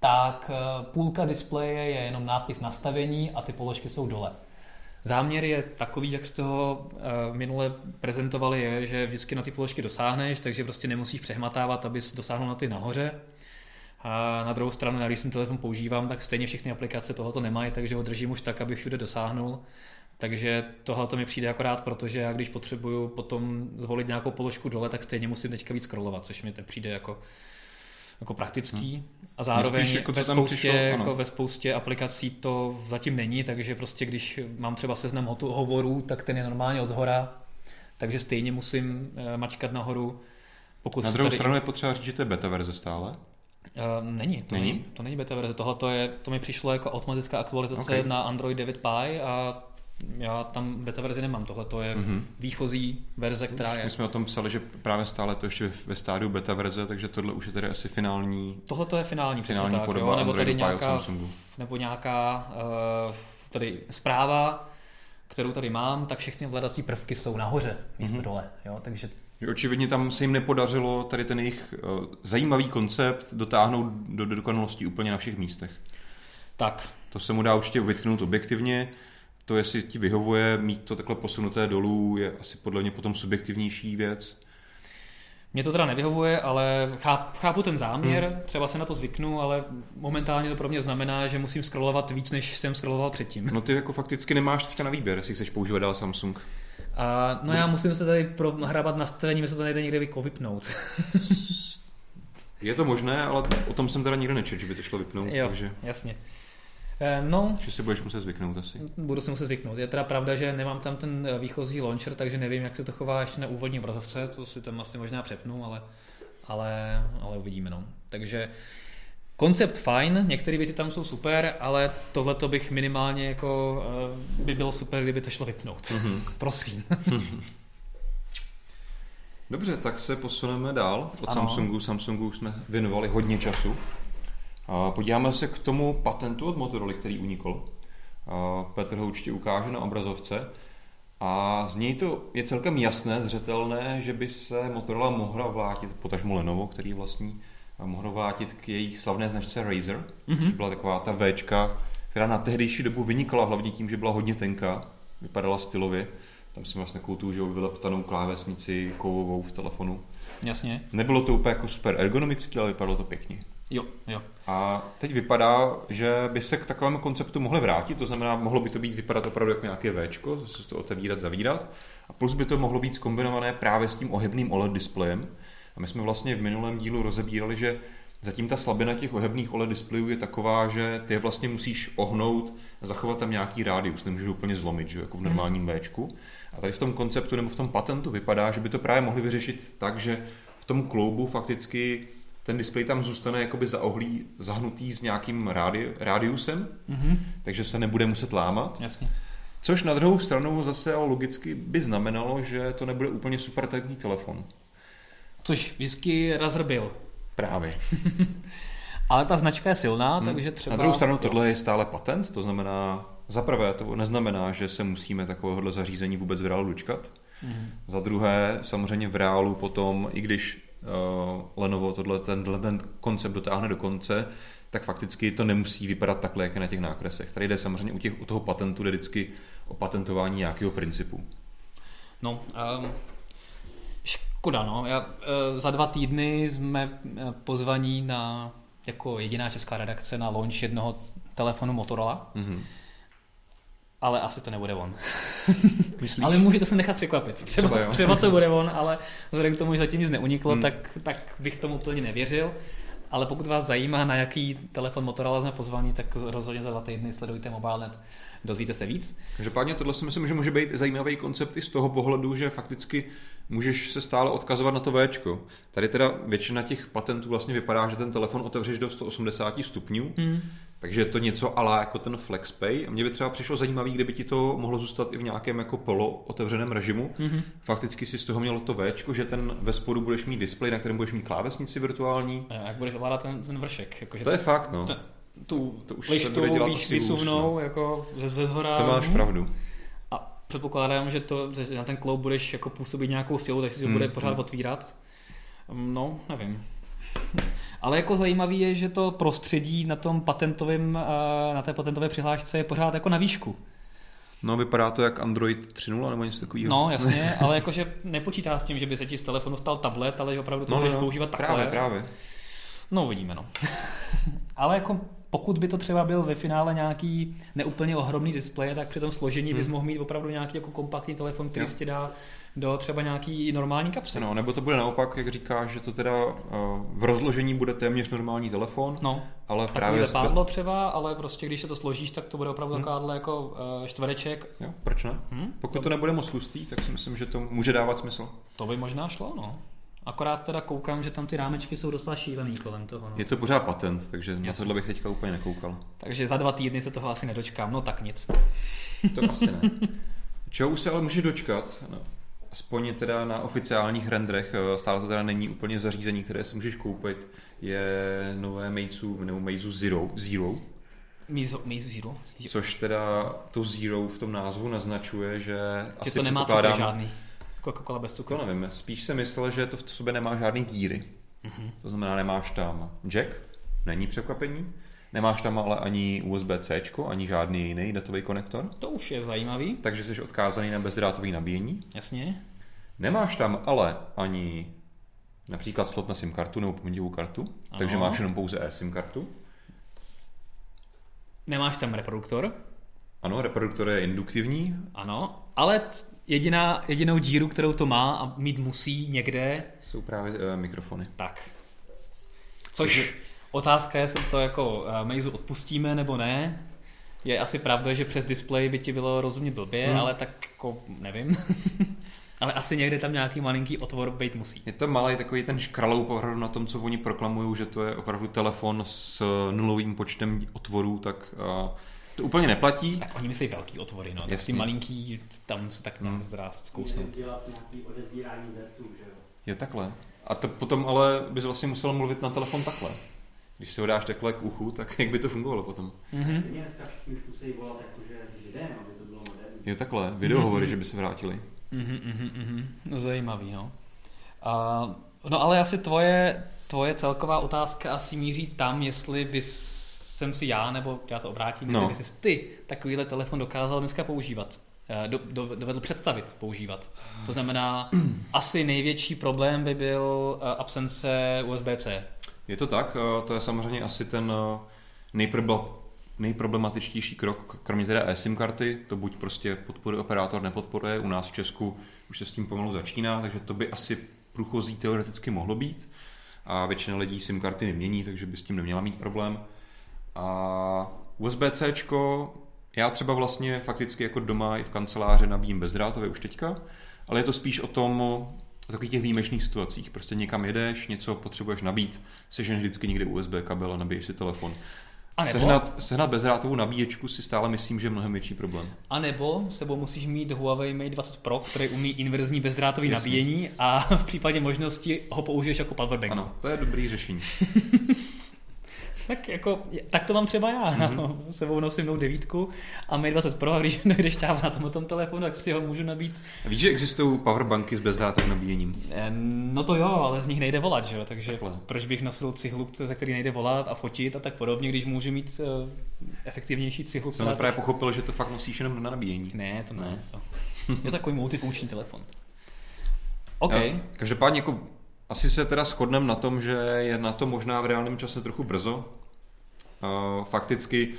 S2: tak eh, půlka displeje je jenom nápis nastavení a ty položky jsou dole. Záměr je takový, jak jste ho uh, minule prezentovali, je, že vždycky na ty položky dosáhneš, takže prostě nemusíš přehmatávat, abys dosáhnul na ty nahoře. A na druhou stranu, já když ten telefon používám, tak stejně všechny aplikace tohoto nemají, takže ho držím už tak, abych všude dosáhnul. Takže tohle to mi přijde akorát, protože já když potřebuju potom zvolit nějakou položku dole, tak stejně musím teďka víc scrollovat, což mi přijde jako jako praktický hmm. a zároveň jako ve, spoustě, přišlo, jako ve spoustě aplikací to zatím není, takže prostě když mám třeba seznam hovorů, tak ten je normálně od zhora, takže stejně musím eh, mačkat nahoru.
S1: Pokud Na druhou tady... stranu je potřeba říct, že to je beta verze stále?
S2: Uh, není, to není? není, to není beta verze. Tohle to, je, to mi přišlo jako automatická aktualizace okay. na Android 9 Pie a já tam beta verzi nemám, tohle to je mm-hmm. výchozí verze, která je...
S1: My jsme o tom psali, že právě stále to ještě ve stádiu beta verze, takže tohle už je tady asi finální...
S2: Tohle to je finální, finální tak, podoba jo? nebo tady nějaká, nebo nějaká uh, tady zpráva, kterou tady mám, tak všechny ovladací prvky jsou nahoře, místo mm-hmm. dole, jo? takže
S1: Očividně tam se jim nepodařilo tady ten jejich uh, zajímavý koncept dotáhnout do, do dokonalosti úplně na všech místech.
S2: Tak.
S1: To se mu dá určitě vytknout objektivně to, jestli ti vyhovuje mít to takhle posunuté dolů, je asi podle mě potom subjektivnější věc.
S2: Mně to teda nevyhovuje, ale chápu ten záměr, hmm. třeba se na to zvyknu, ale momentálně to pro mě znamená, že musím scrollovat víc, než jsem scrolloval předtím.
S1: No ty jako fakticky nemáš teďka na výběr, jestli chceš používat dál Samsung.
S2: A, no já musím se tady prohrabat nastavení, se to nejde někde vypnout.
S1: Je to možné, ale o tom jsem teda nikdy nečetl, že by to šlo vypnout.
S2: Jo,
S1: takže...
S2: jasně. Eh, no,
S1: že si budeš muset zvyknout asi.
S2: Budu si muset zvyknout. Je teda pravda, že nemám tam ten eh, výchozí launcher, takže nevím, jak se to chová ještě na úvodní obrazovce, to si tam asi možná přepnu, ale, ale, ale uvidíme. No. Takže koncept fajn, některé věci tam jsou super, ale tohle to bych minimálně jako eh, by bylo super, kdyby to šlo vypnout. Mm-hmm. Prosím.
S1: Dobře, tak se posuneme dál od ano. Samsungu. Samsungu jsme věnovali hodně času. Podíváme se k tomu patentu od Motorola, který unikl. Petr ho určitě ukáže na obrazovce. A z něj to je celkem jasné, zřetelné, že by se Motorola mohla vrátit, potažmo Lenovo, který vlastní, mohla vrátit k jejich slavné značce Razer, mm-hmm. což byla taková ta Včka, která na tehdejší dobu vynikala hlavně tím, že byla hodně tenká, vypadala stylově. Tam jsem vlastně takovou tu, že vyleptanou klávesnici kovovou v telefonu.
S2: Jasně.
S1: Nebylo to úplně jako super ergonomický, ale vypadalo to pěkně.
S2: Jo, jo.
S1: A teď vypadá, že by se k takovému konceptu mohli vrátit, to znamená, mohlo by to být vypadat opravdu jako nějaké Včko, zase to otevírat, zavírat, a plus by to mohlo být zkombinované právě s tím ohebným OLED displejem. A my jsme vlastně v minulém dílu rozebírali, že zatím ta slabina těch ohebných OLED displejů je taková, že ty je vlastně musíš ohnout a zachovat tam nějaký rádius, nemůžeš úplně zlomit, že jako v normálním hmm. Včku. A tady v tom konceptu nebo v tom patentu vypadá, že by to právě mohli vyřešit tak, že v tom kloubu fakticky ten displej tam zůstane jakoby zaohlý, zahnutý s nějakým rádi, rádiusem, mm-hmm. takže se nebude muset lámat.
S2: Jasně.
S1: Což na druhou stranu zase logicky by znamenalo, že to nebude úplně super takový telefon.
S2: Což vždycky Razer byl.
S1: Právě.
S2: Ale ta značka je silná, hmm. takže třeba...
S1: Na druhou stranu tohle je stále patent, to znamená, za prvé to neznamená, že se musíme takovéhohle zařízení vůbec v reálu dočkat. Hmm. Za druhé, samozřejmě v reálu potom, i když Lenovo tohle, tenhle ten koncept dotáhne do konce, tak fakticky to nemusí vypadat takhle, jak je na těch nákresech. Tady jde samozřejmě u, těch, u toho patentu jde vždycky o patentování nějakého principu.
S2: No, um, škoda, no. Já, uh, za dva týdny jsme pozvaní na jako jediná česká redakce na launch jednoho telefonu Motorola. Mm-hmm. Ale asi to nebude on. Myslíš? ale můžete se nechat překvapit. Třeba, třeba, třeba to bude on, ale vzhledem k tomu, že zatím nic neuniklo, hmm. tak, tak bych tomu úplně nevěřil. Ale pokud vás zajímá, na jaký telefon Motorola jsme pozvaní, tak rozhodně za dva týdny sledujte MobileNet, dozvíte se víc.
S1: Každopádně tohle si myslím, že může být zajímavý koncept i z toho pohledu, že fakticky můžeš se stále odkazovat na to V. Tady teda většina těch patentů vlastně vypadá, že ten telefon otevřeš do 180 stupňů, hmm. takže je to něco ale jako ten FlexPay. A mně by třeba přišlo zajímavé, kdyby ti to mohlo zůstat i v nějakém jako polo otevřeném režimu. Hmm. Fakticky si z toho mělo to V, že ten ve spodu budeš mít displej, na kterém budeš mít klávesnici virtuální.
S2: A jak budeš ovládat ten, ten vršek?
S1: Jako, že to, to je fakt, no.
S2: Ten, tu to už lištu, víš, vysuvnou, no. jako ze, ze zhora.
S1: To máš pravdu
S2: předpokládám, že to, že na ten kloub budeš jako působit nějakou silu, takže si to hmm. bude pořád hmm. otvírat. No, nevím. Ale jako zajímavý je, že to prostředí na tom patentovém, eh, na té patentové přihlášce je pořád jako na výšku.
S1: No, vypadá to jak Android 3.0 nebo něco takového.
S2: No, jasně, ale jakože nepočítá s tím, že by se ti z telefonu stal tablet, ale že opravdu to no, budeš no, používat takhle.
S1: Právě, právě.
S2: No, uvidíme, no. ale jako pokud by to třeba byl ve finále nějaký neúplně ohromný displej, tak při tom složení hmm. bys mohl mít opravdu nějaký jako kompaktní telefon, který si dá do třeba nějaký normální kapsy.
S1: No, nebo to bude naopak, jak říkáš, že to teda uh, v rozložení bude téměř normální telefon,
S2: no,
S1: ale
S2: právě... pádlo třeba, ale prostě když se to složíš, tak to bude opravdu hmm. takováhle jako uh, čtvereček.
S1: Jo, proč ne? Hmm? Pokud to nebude moc tlustý, tak si myslím, že to může dávat smysl.
S2: To by možná šlo, no. Akorát teda koukám, že tam ty rámečky jsou docela šílený kolem toho. No.
S1: Je to pořád patent, takže Jasně. na tohle bych teďka úplně nekoukal.
S2: Takže za dva týdny se toho asi nedočkám, no tak nic.
S1: To asi ne. Čeho už se ale může dočkat? No, aspoň teda na oficiálních renderech, eh, stále to teda není úplně zařízení, které si můžeš koupit, je nové Meizu, nebo Meizu Zero, Zero
S2: Meizu, Meizu Zero.
S1: Což teda to Zero v tom názvu naznačuje, že, že
S2: asi to nemá cukr žádný Coca-Cola bez cukru.
S1: To nevím, spíš jsem myslel, že to v sobě nemá žádný díry. Mm-hmm. To znamená, nemáš tam jack, není překvapení, nemáš tam ale ani USB-C, ani žádný jiný datový konektor.
S2: To už je zajímavý.
S1: Takže jsi odkázaný na bezdrátový nabíjení.
S2: Jasně.
S1: Nemáš tam ale ani například slot na SIM kartu nebo paměťovou kartu, ano. takže máš jenom pouze eSIM kartu.
S2: Nemáš tam reproduktor.
S1: Ano, reproduktor je induktivní.
S2: Ano, ale jediná, jedinou díru, kterou to má a mít musí někde...
S1: Jsou právě uh, mikrofony.
S2: Tak. Což Takže... otázka je, jestli to jako uh, Meizu odpustíme nebo ne. Je asi pravda, že přes display by ti bylo rozumět blbě, hmm. ale tak jako nevím. ale asi někde tam nějaký malinký otvor být musí.
S1: Je to malý takový ten škralou pohled na tom, co oni proklamují, že to je opravdu telefon s nulovým počtem otvorů, tak uh, to úplně neplatí.
S2: Tak oni myslí velký otvory, no. Tak ty malinký, tam se tak hmm. dá zkousnout.
S3: dělat nějaký odezírání že jo?
S1: Je takhle. A to potom ale bys vlastně musel mluvit na telefon takhle. Když si ho dáš takhle k uchu, tak jak by to fungovalo potom?
S3: Mm-hmm. Dneska všichni už musí volat jakože s videem, aby to bylo moderní.
S1: Je takhle, videohovory, mm-hmm. že by se vrátili.
S2: Mm-hmm, mm-hmm. No, zajímavý, no. Uh, no ale asi tvoje, tvoje celková otázka asi míří tam, jestli bys jsem si já, nebo já to obrátím, no. jestli jsi ty takovýhle telefon dokázal dneska používat. Eh, do, do, dovedl představit používat. To znamená, asi největší problém by byl eh, absence USB-C.
S1: Je to tak, eh, to je samozřejmě asi ten nejproblematičtější krok, kromě teda eSIM karty, to buď prostě podporuje operátor, nepodporuje, u nás v Česku už se s tím pomalu začíná, takže to by asi průchozí teoreticky mohlo být a většina lidí SIM karty nemění, takže by s tím neměla mít problém. A USB-C, já třeba vlastně fakticky jako doma i v kanceláři nabíjím bezdrátově už teďka, ale je to spíš o tom, o takových těch výjimečných situacích. Prostě někam jedeš, něco potřebuješ nabít, sežen vždycky někde USB kabel a nabiješ si telefon.
S2: A nebo,
S1: Sehnat, sehnat bezdrátovou nabíječku si stále myslím, že je mnohem větší problém.
S2: a nebo sebou musíš mít Huawei Mate 20 Pro, který umí inverzní bezdrátový
S1: Jasně.
S2: nabíjení a v případě možnosti ho použiješ jako powerbank.
S1: Ano, to je dobrý řešení.
S2: Tak jako, tak to mám třeba já.
S1: Mhm.
S2: Mm-hmm. Sebou nosím Note 9 a Mate 20 Pro a když dojde šťáva na tomhle tom telefonu, tak si ho můžu nabít.
S1: Víš, že existují powerbanky s bezdrátovým nabíjením?
S2: Eh, No to jo, ale z nich nejde volat, že jo? Takže
S1: Takhle.
S2: proč bych nosil cihlu, ze který nejde volat a fotit a tak podobně, když můžu mít uh, efektivnější cihlu,
S1: Jsem právě pochopil, že to fakt nosíš jenom na nabíjení.
S2: Ne, to ne.
S1: Ne.
S2: To. Je takový multifunkční telefon. OK.
S1: Jo, Každopádně jako asi se teda shodneme na tom, že je na to možná v reálném čase trochu brzo. Uh, Fakticky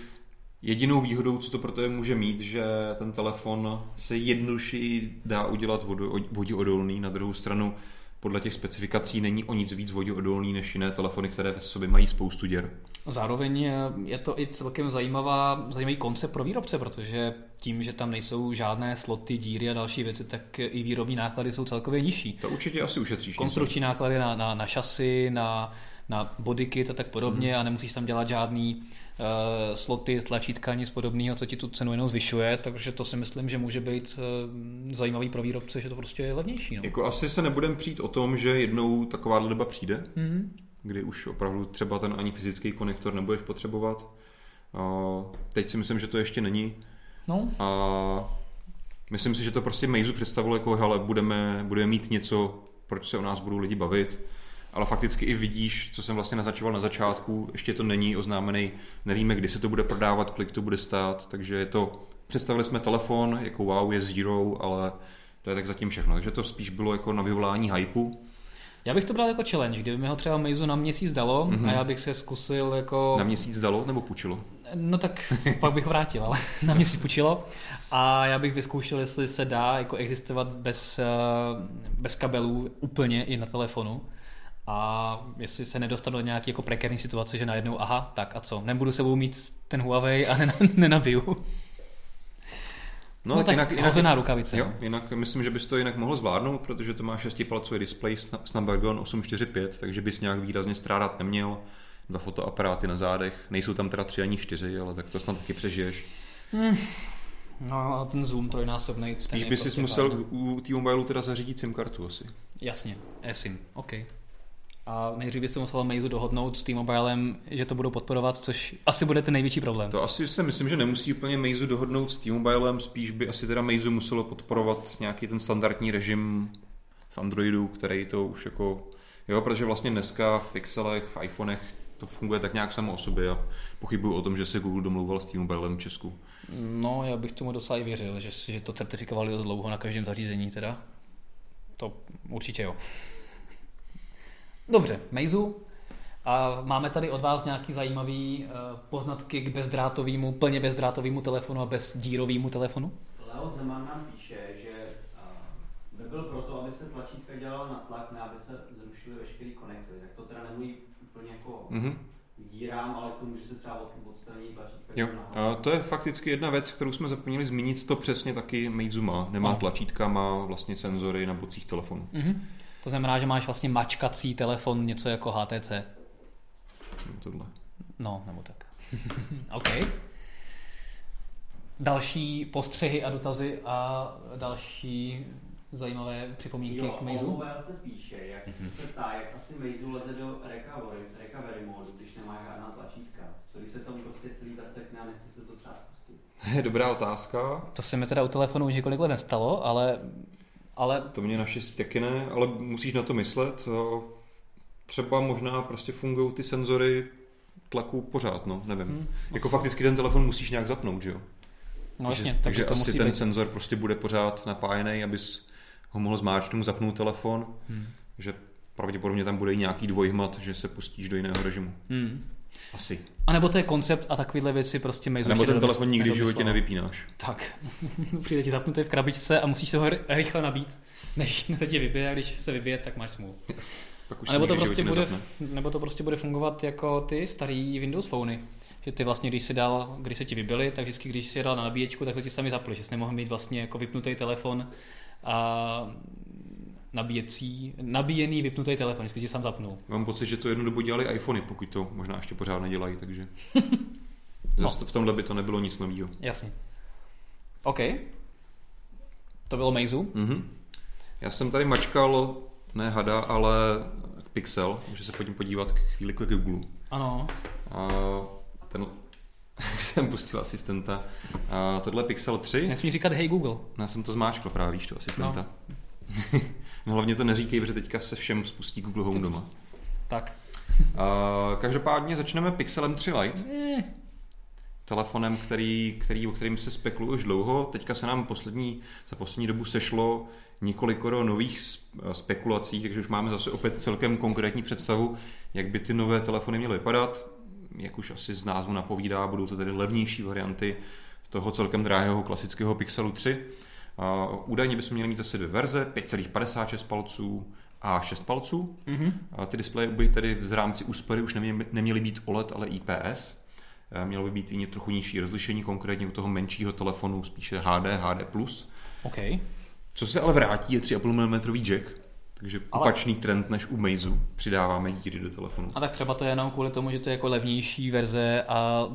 S1: jedinou výhodou, co to pro tebe může mít, že ten telefon se jednodušeji dá udělat voděodolný. Na druhou stranu podle těch specifikací není o nic víc voděodolný než jiné telefony, které ve sobě mají spoustu děr.
S2: Zároveň eh, je to i celkem zajímavá, zajímavý koncept pro výrobce, protože tím, že tam nejsou žádné sloty, díry a další věci, tak i výrobní náklady jsou celkově nižší.
S1: To určitě asi ušetříš.
S2: Konstrukční náklady na, na, na šasy, na, na bodykit a tak podobně
S1: Hmm.
S2: a nemusíš tam dělat žádný uh, sloty, tlačítka, nic podobného, co ti tu cenu jenom zvyšuje, takže to si myslím, že může být uh, zajímavý pro výrobce, že to prostě je levnější. No.
S1: Jako asi se nebudeme přijít o tom, že jednou taková doba přijde,
S2: Mm-hmm.
S1: kdy už opravdu třeba ten ani fyzický konektor nebudeš potřebovat. A teď si myslím, že to ještě není.
S2: No,
S1: A myslím si, že to prostě Meizu představilo jako, hele, budeme, budeme mít něco, proč se o nás budou lidi bavit. Ale fakticky i vidíš, co jsem vlastně naznačoval na začátku, ještě to není oznámený, nevíme, kdy se to bude prodávat, kolik to bude stát, takže je to, představili jsme telefon, jako wow, je zero, ale to je tak zatím všechno. Takže to spíš bylo jako na vyvolání hypu.
S2: já bych to bral jako challenge, kdyby mi ho třeba Meizu na měsíc dalo mm-hmm. a já bych se zkusil jako...
S1: Na měsíc dalo nebo půjčilo?
S2: No tak pak bych vrátil, ale na mě si půjčilo. A já bych vyzkoušel, jestli se dá jako existovat bez, eh, bez kabelů úplně i na telefonu. A jestli se nedostanu do nějaké jako prekérní situace, že najednou, aha, tak a co, nebudu sebou mít ten Huawei a nena- nenabiju. No, no tak jinak, hozená rukavice.
S1: Jo, jinak myslím, že bys to jinak mohl zvládnout, protože to má 6-palcový displej Sna- Snapdragon 845, takže bys nějak výrazně strádat neměl. Dva fotoaparáty na zádech, nejsou tam teda tři ani čtyři, ale tak to snad taky přežiješ.
S2: No a ten zoom trojnásobný.
S1: Spíš by si
S2: prostě
S1: musel
S2: fajn.
S1: u T-Mobile teda zařídit SIM kartu asi.
S2: Jasně, eSIM, OK. A nejdřív by se musela Meizu dohodnout s T-Mobilem, že to budou podporovat, což asi bude ten největší problém.
S1: To asi si myslím, že nemusí úplně Meizu dohodnout s T-Mobilem, spíš by asi teda Meizu muselo podporovat nějaký ten standardní režim v Androidu, který to už jako, jo, protože vlastně dneska v Pixelech, v iPhonech to funguje tak nějak samo o sobě a pochybuju o tom, že se Google domlouval s T-Mobilem v Česku.
S2: No, já bych tomu docela i věřil, že, že to certifikovali dost dlouho na každém zařízení teda. To určitě jo. Dobře, Meizu. A máme tady od vás nějaký zajímavý uh, poznatky k bezdrátovému, plně bezdrátovému telefonu a bezdírovému telefonu?
S3: Leo Zeman nám píše, že by byl proto, aby se tlačítka dělala na tlak, ne aby se zrušily veškerý konektory. Tak to teda nemluví úplně jako
S1: Mhm.
S3: dírám, ale k tomu, že se třeba od, odstraní tlačítka
S1: Jo, a to je fakticky jedna věc, kterou jsme zapomněli zmínit, to přesně taky Meizu má. Nemá tlačítka, má vlastně senzory na bocích telefonu.
S2: Mhm. To znamená, že máš vlastně mačkací telefon, něco jako HTC.
S1: Tohle.
S2: No, nebo tak. OK. Další postřehy a dotazy a další zajímavé připomínky
S3: Jo,
S2: k Meizu?
S3: Mobile se píše, jak se ptá, jak asi Meizu leze do recovery, recovery modu, když nemá žádná tlačítka. Co když se tam prostě celý zasekne a nechce se to třeba spustit?
S1: Je dobrá otázka.
S2: To se mi teda u telefonu už několik let nestalo, ale, ale
S1: To mě naštěstí taky ne, ale musíš na to myslet. O, Třeba možná prostě fungují ty senzory tlaku pořád, no, nevím.
S2: Hmm,
S1: Hmm, jako
S2: asi.
S1: fakticky ten telefon musíš nějak zapnout, že jo?
S2: no
S1: takže,
S2: jasně,
S1: takže
S2: to
S1: asi
S2: musí
S1: ten
S2: být.
S1: senzor prostě bude pořád napájený, abys ho mohl zmáčknout, zapnout telefon,
S2: Hmm.
S1: že pravděpodobně tam bude i nějaký dvojhmat, že se pustíš do jiného režimu.
S2: Hmm.
S1: Asi.
S2: A nebo to je koncept a takovéhle věci prostě Meizu
S1: Nebo ten telefon nikdy v životě nevypínáš.
S2: Tak, přijde ti zapnutý v krabičce a musíš se ho ry- rychle nabít, než se ti vybije a když se vybije, tak máš smůlu.
S1: Už
S2: A nebo
S1: se
S2: to, prostě bude, nebo to prostě bude fungovat jako ty starý Windows Phony. Že ty vlastně, když si dal, když se ti vybily, tak vždycky, když si je dal na nabíječku, tak to ti sami zapli, že jsi nemohl mít vlastně jako vypnutý telefon a nabíjecí, nabíjený vypnutý telefon, vždycky ti sám zapnul.
S1: Mám pocit, že to jednu dobu dělali iPhony, pokud to možná ještě pořád nedělají, takže No. V tomhle by to nebylo nic nového.
S2: Jasně. OK. To bylo Meizu.
S1: Mm-hmm. Já jsem tady mačkal, ne hada, ale Pixel, může se pojďme podívat k chvíli k Google.
S2: Ano.
S1: A ten, jsem pustil asistenta. A tohle je Pixel 3.
S2: Nesmí říkat hej Google.
S1: Já jsem to zmáčkl právě, víš, to asistenta. No. no hlavně to neříkej, protože teďka se všem spustí Google Home doma.
S2: Tak.
S1: A, každopádně začneme Pixelem 3 Lite. Eh. Telefonem, který, který, o kterým se spekuluje už dlouho. Teďka se nám poslední, za poslední dobu sešlo několikoro nových spekulací, takže už máme zase opět celkem konkrétní představu, jak by ty nové telefony měly vypadat. Jak už asi z názvu napovídá, budou to tedy levnější varianty toho celkem drahého klasického Pixelu 3. Údajně bychom měli mít zase dvě verze, 5,56 palců a 6 palců. Mm-hmm. Ty displeje by tedy v rámci úspory už neměly, neměly být OLED, ale IPS. Mělo by být i trochu nižší rozlišení, konkrétně u toho menšího telefonu spíše HD, HD+.
S2: Okay.
S1: Co se ale vrátí, je 3,5 mm jack, takže ale... opačný trend než u Meizu. Přidáváme díry do telefonu.
S2: A tak třeba to je jenom kvůli tomu, že to je jako levnější verze a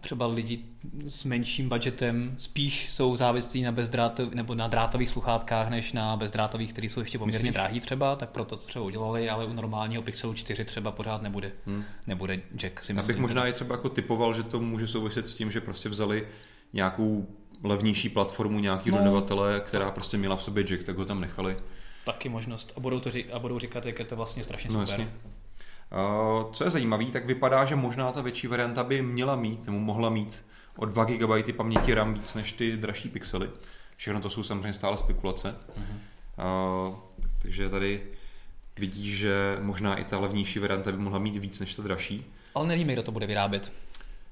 S2: třeba lidi s menším budgetem spíš jsou závislí na bezdrátových nebo na drátových sluchátkách, než na bezdrátových, které jsou ještě poměrně drahý třeba, tak proto to třeba udělali, ale u normálního Pixelu 4 třeba pořád nebude, hmm. nebude jack. Si.
S1: Já bych možná i třeba jako typoval, že to může souviset s tím, že prostě vzali nějakou levnější platformu nějaký no. dodavatele, která prostě měla v sobě jack, tak ho tam nechali.
S2: Taky možnost. A budou, to řík, a budou říkat, jak je to vlastně strašně no, super. Jasně.
S1: Uh, co je zajímavé, tak vypadá, že možná ta větší varianta by měla mít, nebo mohla mít o 2 GB paměti RAM víc než ty dražší pixely. Všechno to jsou samozřejmě stále spekulace. Uh-huh. Uh, takže tady vidíš, že možná i ta levnější varianta by mohla mít víc než ta dražší.
S2: Ale nevíme, kdo to bude vyrábět.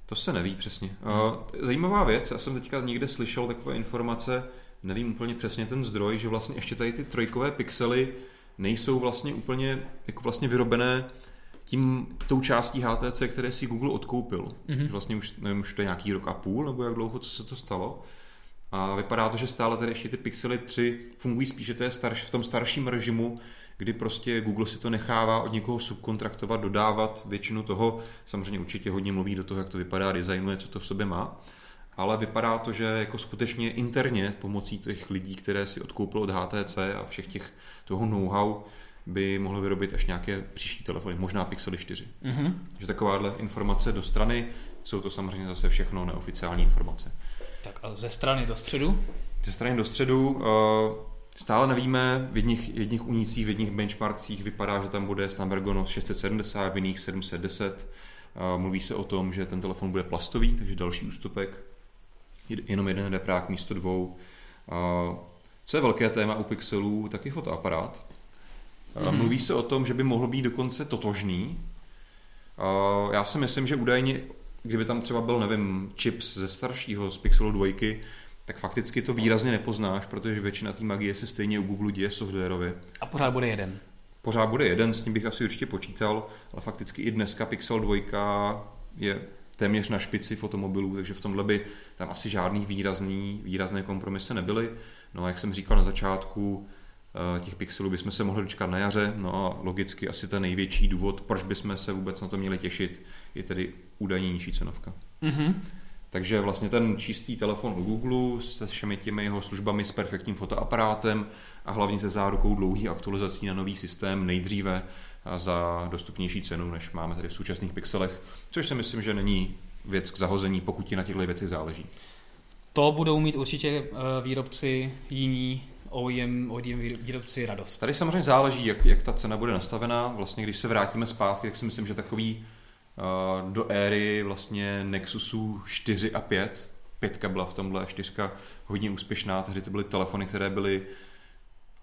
S1: To se neví přesně. Uh, zajímavá věc, já jsem teďka někde slyšel takové informace, nevím úplně přesně ten zdroj, že vlastně ještě tady ty trojkové pixely nejsou vlastně úplně jako vlastně vyrobené tím, tou částí HTC, které si Google odkoupil. Mm-hmm. Vlastně už, nevím, už to je nějaký rok a půl, nebo jak dlouho, co se to stalo. A vypadá to, že stále tady ještě ty Pixely 3 fungují spíše to je starš, v tom starším režimu, kdy prostě Google si to nechává od někoho subkontraktovat, dodávat většinu toho. Samozřejmě určitě hodně mluví do toho, jak to vypadá, designuje, co to v sobě má. Ale vypadá to, že jako skutečně interně pomocí těch lidí, které si odkoupil od HTC a všech těch toho know-how, by mohlo vyrobit až nějaké příští telefony, možná Pixely 4. Mm-hmm. Že takováhle informace do strany, jsou to samozřejmě zase všechno neoficiální informace.
S2: Tak a ze strany do středu?
S1: Ze strany do středu uh, stále nevíme, v jedních, jedních unicích, v jedních benchmarkcích vypadá, že tam bude Snapdragon 670, v jiných 710. Uh, mluví se o tom, že ten telefon bude plastový, takže další ústupek. Jenom jeden deprák místo dvou. Co je velké téma u Pixelů, taky fotoaparát. Mm-hmm. Mluví se o tom, že by mohl být dokonce totožný. Já si myslím, že údajně, kdyby tam třeba byl, nevím, chips ze staršího, z Pixelu 2, tak fakticky to výrazně nepoznáš, protože většina té magie se stejně u Google děje softwarově.
S2: A pořád bude jeden.
S1: Pořád bude jeden, s ním bych asi určitě počítal, ale fakticky i dneska Pixel 2 je téměř na špici fotomobilů, takže v tomhle by tam asi žádný výrazný, výrazné kompromisy nebyly. No a jak jsem říkal na začátku, Eh, těch pixelů bychom se mohli dočkat na jaře, no a logicky asi ten největší důvod, proč bychom se vůbec na to měli těšit, je tedy údajně nižší cenovka. Mm-hmm. Takže vlastně ten čistý telefon u Google se všemi těmi jeho službami s perfektním fotoaparátem a hlavně se zárukou dlouhých aktualizací na nový systém nejdříve za dostupnější cenu, než máme tady v současných pixelech, což si myslím, že není věc k zahození, pokud ti na těchto věcech záleží.
S2: To budou mít určitě eh, výrobci jiní OEM, OEM výrobci radost.
S1: Tady samozřejmě záleží, jak, jak ta cena bude nastavená. Vlastně, když se vrátíme zpátky, tak si myslím, že takový uh, do éry vlastně Nexusu 4 a 5, pětka byla v tomhle, čtyřka hodně úspěšná, tehdy to byly telefony, které byly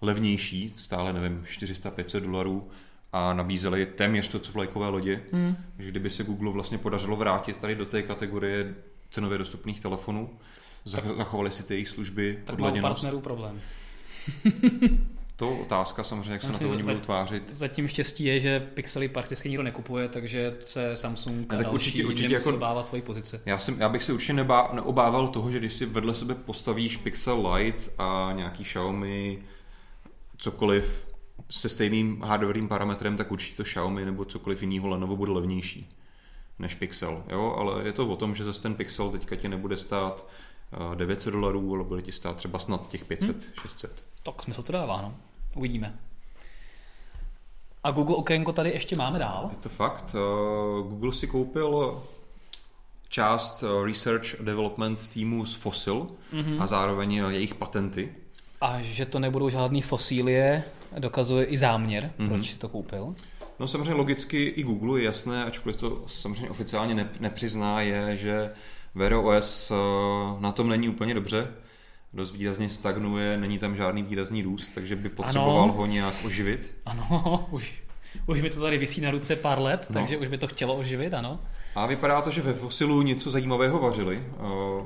S1: levnější, stále nevím, 400-500 dolarů a nabízely téměř to, co vlajkové lodě. Hmm. Takže kdyby se Google vlastně podařilo vrátit tady do té kategorie cenově dostupných telefonů, zachovali si ty jejich služby,
S2: tak podle partnerů problém.
S1: To otázka samozřejmě, jak se na to oni budou tvářit.
S2: Zatím štěstí je, že pixely prakticky nikdo nekupuje, takže se Samsung a tak další určitě, určitě jako, obávat svoji pozici.
S1: Já, jsem, já bych se určitě nebá, neobával toho, že když si vedle sebe postavíš Pixel Lite a nějaký Xiaomi, cokoliv se stejným hardwareovým parametrem, tak určitě to Xiaomi nebo cokoliv jiného Lenovo bude levnější. než Pixel, jo, ale je to o tom, že zase ten Pixel teďka ti nebude stát 900 dolarů, ale bude ti stát třeba snad těch 500, hmm. 600.
S2: Tak smysl to dává, no. Uvidíme. A Google okénko tady ještě máme dál?
S1: Je to fakt. Google si koupil část research development týmu z Fossil mm-hmm. a zároveň jejich patenty.
S2: A že to nebudou žádný fosílie, dokazuje i záměr, mm-hmm. proč si to koupil.
S1: No samozřejmě logicky i Google je jasné, ačkoliv to samozřejmě oficiálně nepřizná, je, že Wear OS eh, na tom není úplně dobře. Dost výrazně stagnuje, není tam žádný výrazný růst, takže by potřeboval ano. ho nějak oživit.
S2: Ano, už, už mi to tady vysí na ruce pár let, no. takže už by to chtělo oživit, ano.
S1: A vypadá to, že ve Fosilu něco zajímavého vařili.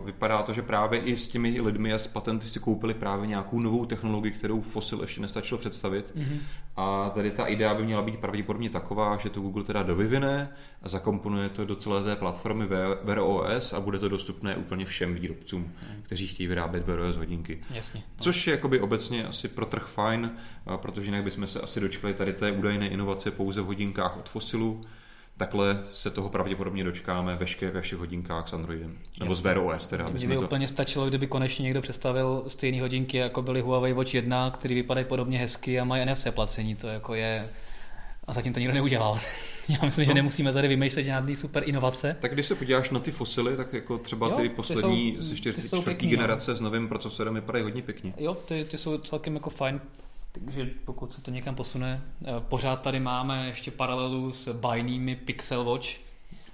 S1: Vypadá to, že právě i s těmi lidmi a s patenty si koupili právě nějakou novou technologii, kterou Fosil ještě nestačil představit. Mm-hmm. A tady ta idea by měla být pravděpodobně taková, že to Google teda dovyvine a zakomponuje to do celé té platformy Wear OS a bude to dostupné úplně všem výrobcům, mm. kteří chtějí vyrábět Wear OS hodinky.
S2: Jasně.
S1: Což je jakoby obecně asi pro trh fajn, protože jinak bychom se asi dočkali tady té údajné inovace pouze v hodinkách od Fosilu takhle se toho pravděpodobně dočkáme veške, ve všech hodinkách s Androidem. Nebo s Wear OS teda.
S2: Mně by to... úplně stačilo, kdyby konečně někdo představil stejné hodinky, jako byly Huawei Watch 1, které vypadají podobně hezky a mají NFC placení. To jako je... A zatím to nikdo neudělal. Já myslím, no. že nemusíme tady vymýšlet žádný super inovace.
S1: Tak když se podíváš na ty fosily, tak jako třeba jo, ty poslední ty jsou, ze čtvrtý no. generace no. s novým procesorem vypadají hodně pěkně.
S2: Jo, ty, ty jsou celkem jako fajn takže pokud se to někam posune, eh, pořád tady máme ještě paralelu s bajnými Pixel Watch,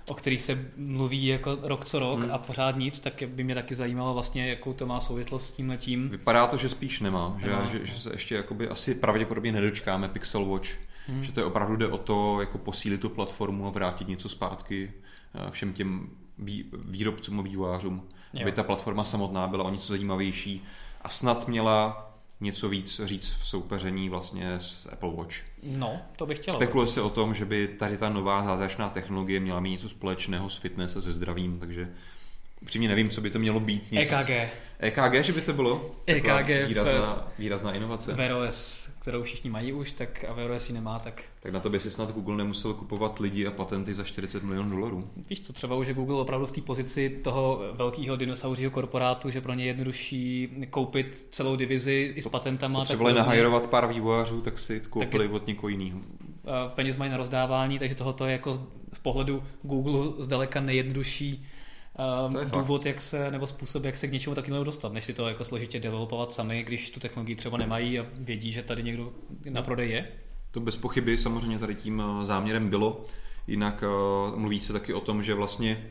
S2: o kterých se mluví jako rok co rok hmm. a pořád nic, tak by mě taky zajímalo vlastně, jakou to má souvislost s tím letím.
S1: Vypadá to, že spíš nemá, že, nemá. že, že se ještě jakoby asi pravděpodobně nedočkáme Pixel Watch, hmm. že to je opravdu jde o to, jako posílit tu platformu a vrátit něco zpátky eh, všem těm výrobcům a vývojářům, aby ta platforma samotná byla o něco zajímavější a snad měla něco víc říct v soupeření vlastně s Apple Watch.
S2: No, to bych chtěl.
S1: Spekuluje se o tom, že by tady ta nová zázračná technologie měla mít něco společného s fitness a se zdravím, takže upřímně nevím, co by to mělo být.
S2: Něco, EKG.
S1: EKG, že by to bylo?
S2: EKG
S1: výrazná, výrazná inovace.
S2: Wear OS kterou všichni mají už, tak a VRS ji nemá, tak...
S1: Tak na to by si snad Google nemusel kupovat lidi a patenty za 40 milionů dolarů.
S2: Víš co, třeba už je Google opravdu v té pozici toho velkého dinosauřího korporátu, že pro ně je jednodušší koupit celou divizi i s patentama.
S1: Potřebovali nahajrovat pár vývojářů, tak si koupili tak od někoho jiného.
S2: Peněz mají na rozdávání, takže tohoto je jako z pohledu Google zdaleka nejjednodušší um, důvod, jak se, nebo způsob, jak se k něčemu takovému dostat, než si to jako složitě developovat sami, když tu technologii třeba nemají a vědí, že tady někdo na prodej je?
S1: To bez pochyby samozřejmě tady tím eh, záměrem bylo. Jinak uh, mluví se taky o tom, že vlastně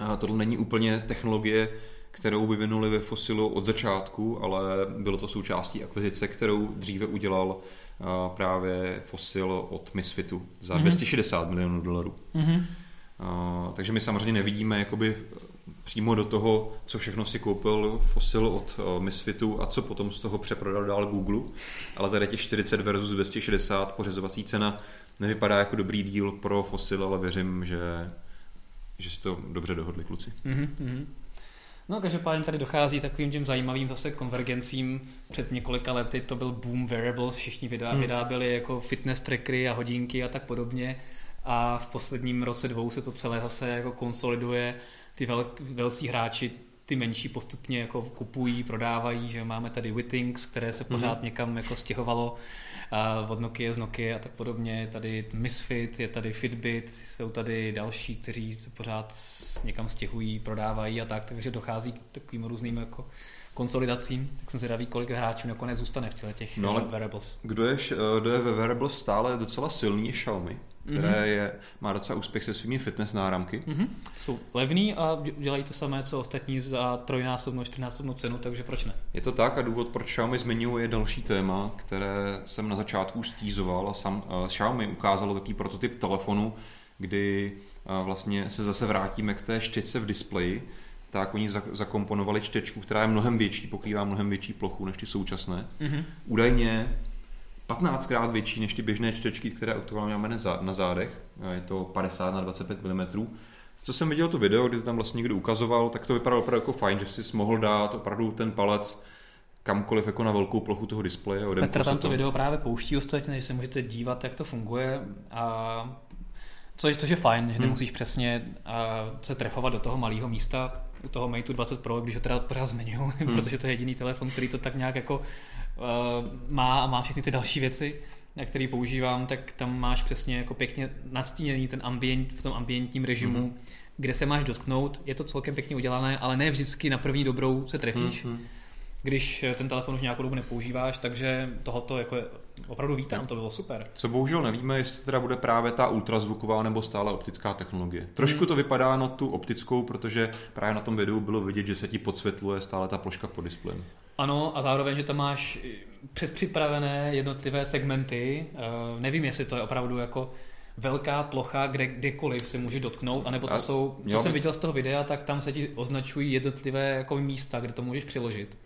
S1: uh, tohle není úplně technologie, kterou vyvinuli ve Fosilu od začátku, ale bylo to součástí akvizice, kterou dříve udělal uh, právě Fosil od Misfitu za mm-hmm. 260 milionů dolarů. Mm-hmm takže my samozřejmě nevidíme jakoby přímo do toho, co všechno si koupil Fossil od Misfitu a co potom z toho přeprodal dál Google, ale tady těch 40 versus 260 pořizovací cena nevypadá jako dobrý díl pro Fossil, ale věřím, že, že si to dobře dohodli kluci. Mm-hmm.
S2: No, každopádně tady dochází takovým těm zajímavým zase konvergencím. Před několika lety to byl boom wearables, všichni hmm. vyráběli jako fitness trackery a hodinky a tak podobně a v posledním roce dvou se to celé zase jako konsoliduje. Ty vel, velcí hráči ty menší postupně jako kupují, prodávají, že máme tady Wittings, které se pořád mm-hmm. někam jako stěhovalo a od Nokia z Nokia a tak podobně. Je tady Misfit, je tady Fitbit, jsou tady další, kteří se pořád někam stěhují, prodávají a tak, takže dochází k takovým různým jako konsolidacím, tak jsem zvědavý, kolik hráčů nakonec zůstane v těch no, wearables.
S1: Kdo je, kdo je ve wearables stále docela silný je Xiaomi které mm-hmm. je, má docela úspěch se svými fitness náramky. Mm-hmm.
S2: Jsou levný a dělají to samé, co ostatní za trojnásobnou, čtyřnásobnou cenu, takže proč ne?
S1: Je to tak a důvod, proč Xiaomi zmiňuje je další téma, které jsem na začátku stízoval a sam, uh, Xiaomi ukázalo takový prototyp telefonu, kdy uh, vlastně se zase vrátíme k té štětce v displeji, tak oni zakomponovali čtečku, která je mnohem větší, pokrývá mnohem větší plochu než ty současné. Mm-hmm. Údajně 15krát větší než ty běžné čtečky, které aktuálně máme na zádech. Je to 50 na 25 mm. Co jsem viděl to video, kdy to tam vlastně někdo ukazoval, tak to vypadalo opravdu jako fajn, že si mohl dát opravdu ten palec kamkoliv jako na velkou plochu toho displeje.
S2: Petr tam to video právě pouští ostatně, že se můžete dívat, jak to funguje a Což, což je fajn, že hmm. nemusíš přesně uh, se trefovat do toho malého místa u toho Mate 20 Pro, když ho teda pořád zmiňuji, hmm. protože to je jediný telefon, který to tak nějak jako má a má všechny ty další věci, který používám, tak tam máš přesně jako pěkně nastíněný ten ambient v tom ambientním režimu, hmm. kde se máš dotknout. Je to celkem pěkně udělané, ale ne vždycky na první dobrou se trefíš. Hmm když ten telefon už nějakou dobu nepoužíváš, takže tohoto jako opravdu vítám, to bylo super.
S1: Co bohužel nevíme, jestli to teda bude právě ta ultrazvuková nebo stále optická technologie. Trošku hmm. to vypadá na tu optickou, protože právě na tom videu bylo vidět, že se ti podsvětluje stále ta ploška pod displejem.
S2: Ano, a zároveň, že tam máš předpřipravené jednotlivé segmenty. Uh, nevím, jestli to je opravdu jako velká plocha, kde kdekoliv se může dotknout, anebo to a jsou, co jsem by... viděl z toho videa, tak tam se ti označují jednotlivé jako místa, kde to můžeš přiložit.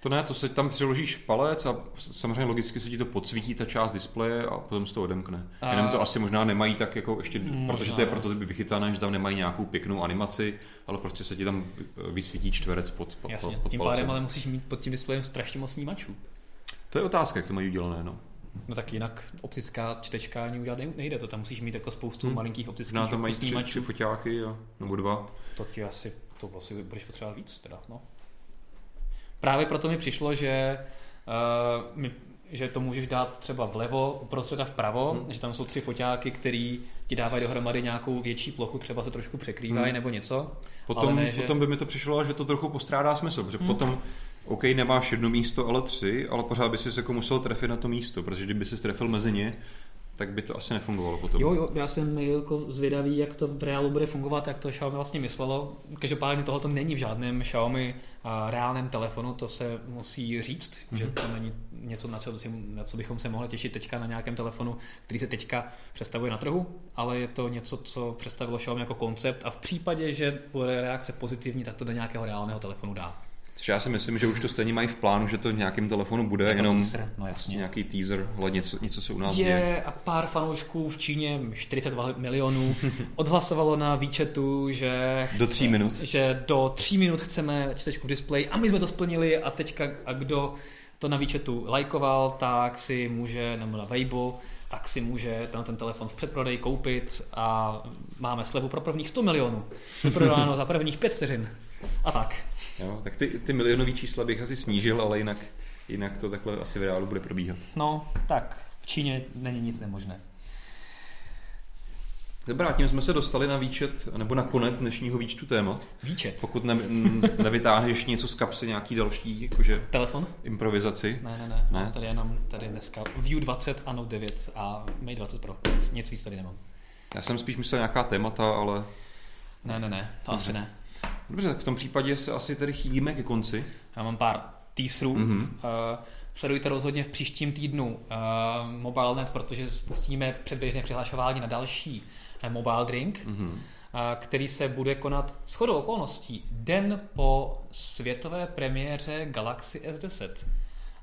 S1: To ne, to se tam přiložíš palec a samozřejmě logicky se ti to podsvítí ta část displeje a potom se to odemkne. A... Jenom to asi možná nemají tak jako ještě, možná, protože to je proto by vychytané, že tam nemají nějakou pěknou animaci, ale prostě se ti tam vysvítí čtverec pod, pod,
S2: Jasně,
S1: pod
S2: tím pádem ale musíš mít pod tím displejem strašně moc snímačů.
S1: To je otázka, jak to mají udělané, no.
S2: No tak jinak optická čtečka ani udělat nejde, to tam musíš mít jako spoustu hmm. malinkých optických No
S1: tam mají tři, tři foťáky, jo, nebo dva.
S2: To ti asi, to asi budeš potřebovat víc teda, no. Právě proto mi přišlo, že, uh, mi, že to můžeš dát třeba vlevo, uprostřed a vpravo, hmm. že tam jsou tři foťáky, které ti dávají dohromady nějakou větší plochu, třeba se trošku překrývají hmm. nebo něco.
S1: Potom, ne, že... potom by mi to přišlo, že to trochu postrádá smysl, protože hmm. potom OK, nemáš jedno místo, ale tři, ale pořád by si se jako musel trefit na to místo, protože kdyby si trefil mezi ně, tak by to asi nefungovalo potom.
S2: Jo, jo, já jsem jako zvědavý, jak to v reálu bude fungovat, jak to Xiaomi vlastně myslelo. Každopádně tohle není v žádném Xiaomi reálném telefonu, to se musí říct, mm-hmm. že to není něco, na co, na co bychom se mohli těšit teďka na nějakém telefonu, který se teďka představuje na trhu, ale je to něco, co představilo Xiaomi jako koncept a v případě, že bude reakce pozitivní, tak to do nějakého reálného telefonu dá.
S1: Takže já si myslím, že už to stejně mají v plánu, že to v nějakým telefonu bude, je jenom
S2: teaser, no jasně.
S1: nějaký teaser, ale něco, něco se u nás
S2: je. děje. a pár fanoušků v Číně, 42 milionů, odhlasovalo na výčetu, že
S1: do tří minut.
S2: že do tří minut chceme čtečku v displeji a my jsme to splnili a teďka a kdo to na výčetu lajkoval, tak si může, nebo na Weibo, tak si může ten, ten telefon v předprodeji koupit a máme slevu pro prvních 100 milionů. Vyprodáno za prvních 5 vteřin. A tak.
S1: Jo, tak ty, ty milionové čísla bych asi snížil, ale jinak, jinak to takhle asi v reálu bude probíhat.
S2: No, tak v Číně není nic nemožné.
S1: Dobrá, tím jsme se dostali na výčet, nebo na konec dnešního výčtu témat.
S2: Výčet?
S1: Pokud ne, nevytáhneš něco z kapsy, nějaký další, jakože...
S2: Telefon?
S1: Improvizaci.
S2: Ne, ne, ne. ne? tady jenom tady dneska View 20 a Note 9 a Mate 20 Pro. Nic víc tady nemám.
S1: Já jsem spíš myslel nějaká témata, ale...
S2: Ne, ne, ne, to Dobře. asi ne.
S1: Dobře, tak v tom případě se asi tady chýlíme ke konci.
S2: Já mám pár teaserů. Mm-hmm. Uh, sledujte rozhodně v příštím týdnu uh, MobileNet, protože spustíme předběžné přihlašování na další uh, Mobile Drink, mm-hmm. uh, který se bude konat s chodou okolností den po světové premiéře Galaxy S10.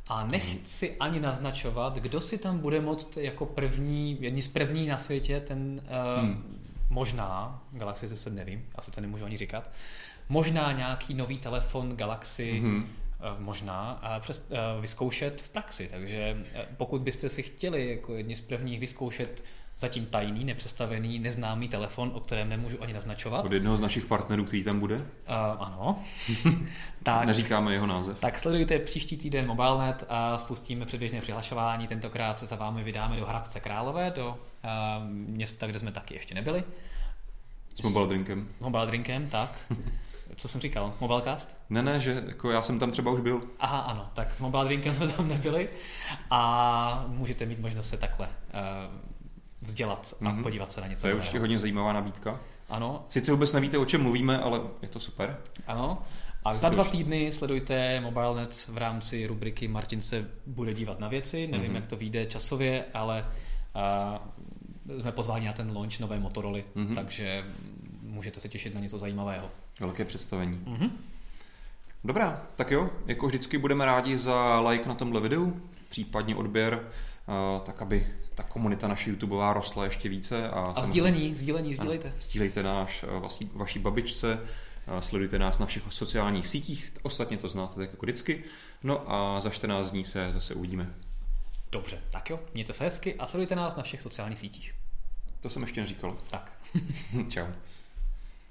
S2: A nechci mm. ani naznačovat, kdo si tam bude moct jako první, jedni z první na světě ten uh, mm. Možná, Galaxy S10 nevím, asi to nemůžu ani říkat, možná nějaký nový telefon Galaxy, mm-hmm. možná, a přes, uh, vyzkoušet v praxi. Takže uh, pokud byste si chtěli jako jedni z prvních vyzkoušet zatím tajný, nepředstavený, neznámý telefon, o kterém nemůžu ani naznačovat.
S1: Od jednoho z našich partnerů, který tam bude? Uh,
S2: ano.
S1: tak, Neříkáme jeho název.
S2: Tak sledujte příští týden MobileNet a spustíme předběžné přihlašování. Tentokrát se za vámi vydáme do Hradce Králové, do uh, města, kde jsme taky ještě nebyli.
S1: S Mobile Drinkem.
S2: Mobile Drinkem, tak. Co jsem říkal? Mobilecast?
S1: Ne, ne, že jako já jsem tam třeba už byl.
S2: Aha, ano, tak s Mobile Drinkem jsme tam nebyli a můžete mít možnost se takhle uh, vzdělat a mm-hmm. podívat se na něco.
S1: To je určitě hodně zajímavá nabídka.
S2: Ano.
S1: Sice vůbec nevíte, o čem mluvíme, ale je to super.
S2: Ano. A za dva týdny sledujte MobileNet v rámci rubriky Martin se bude dívat na věci. Nevím, mm-hmm. jak to vyjde časově, ale uh, jsme pozváni na ten launch nové Motorola, mm-hmm. takže můžete se těšit na něco zajímavého.
S1: Velké představení. Mm-hmm. Dobrá, tak jo, jako vždycky budeme rádi za like na tomhle videu, případně odběr, uh, tak aby ta komunita naše YouTubeová rostla ještě více.
S2: A, a sdílení, sdílení, sdílejte.
S1: Sdílejte náš, eh, vaší, vaší babičce, sledujte nás na všech sociálních sítích, ostatně to znáte tak jako vždycky. No a za 14 dní se zase uvidíme.
S2: Dobře, tak jo, mějte se hezky a sledujte nás na všech sociálních sítích.
S1: To jsem ještě neříkal.
S2: Tak.
S1: Čau.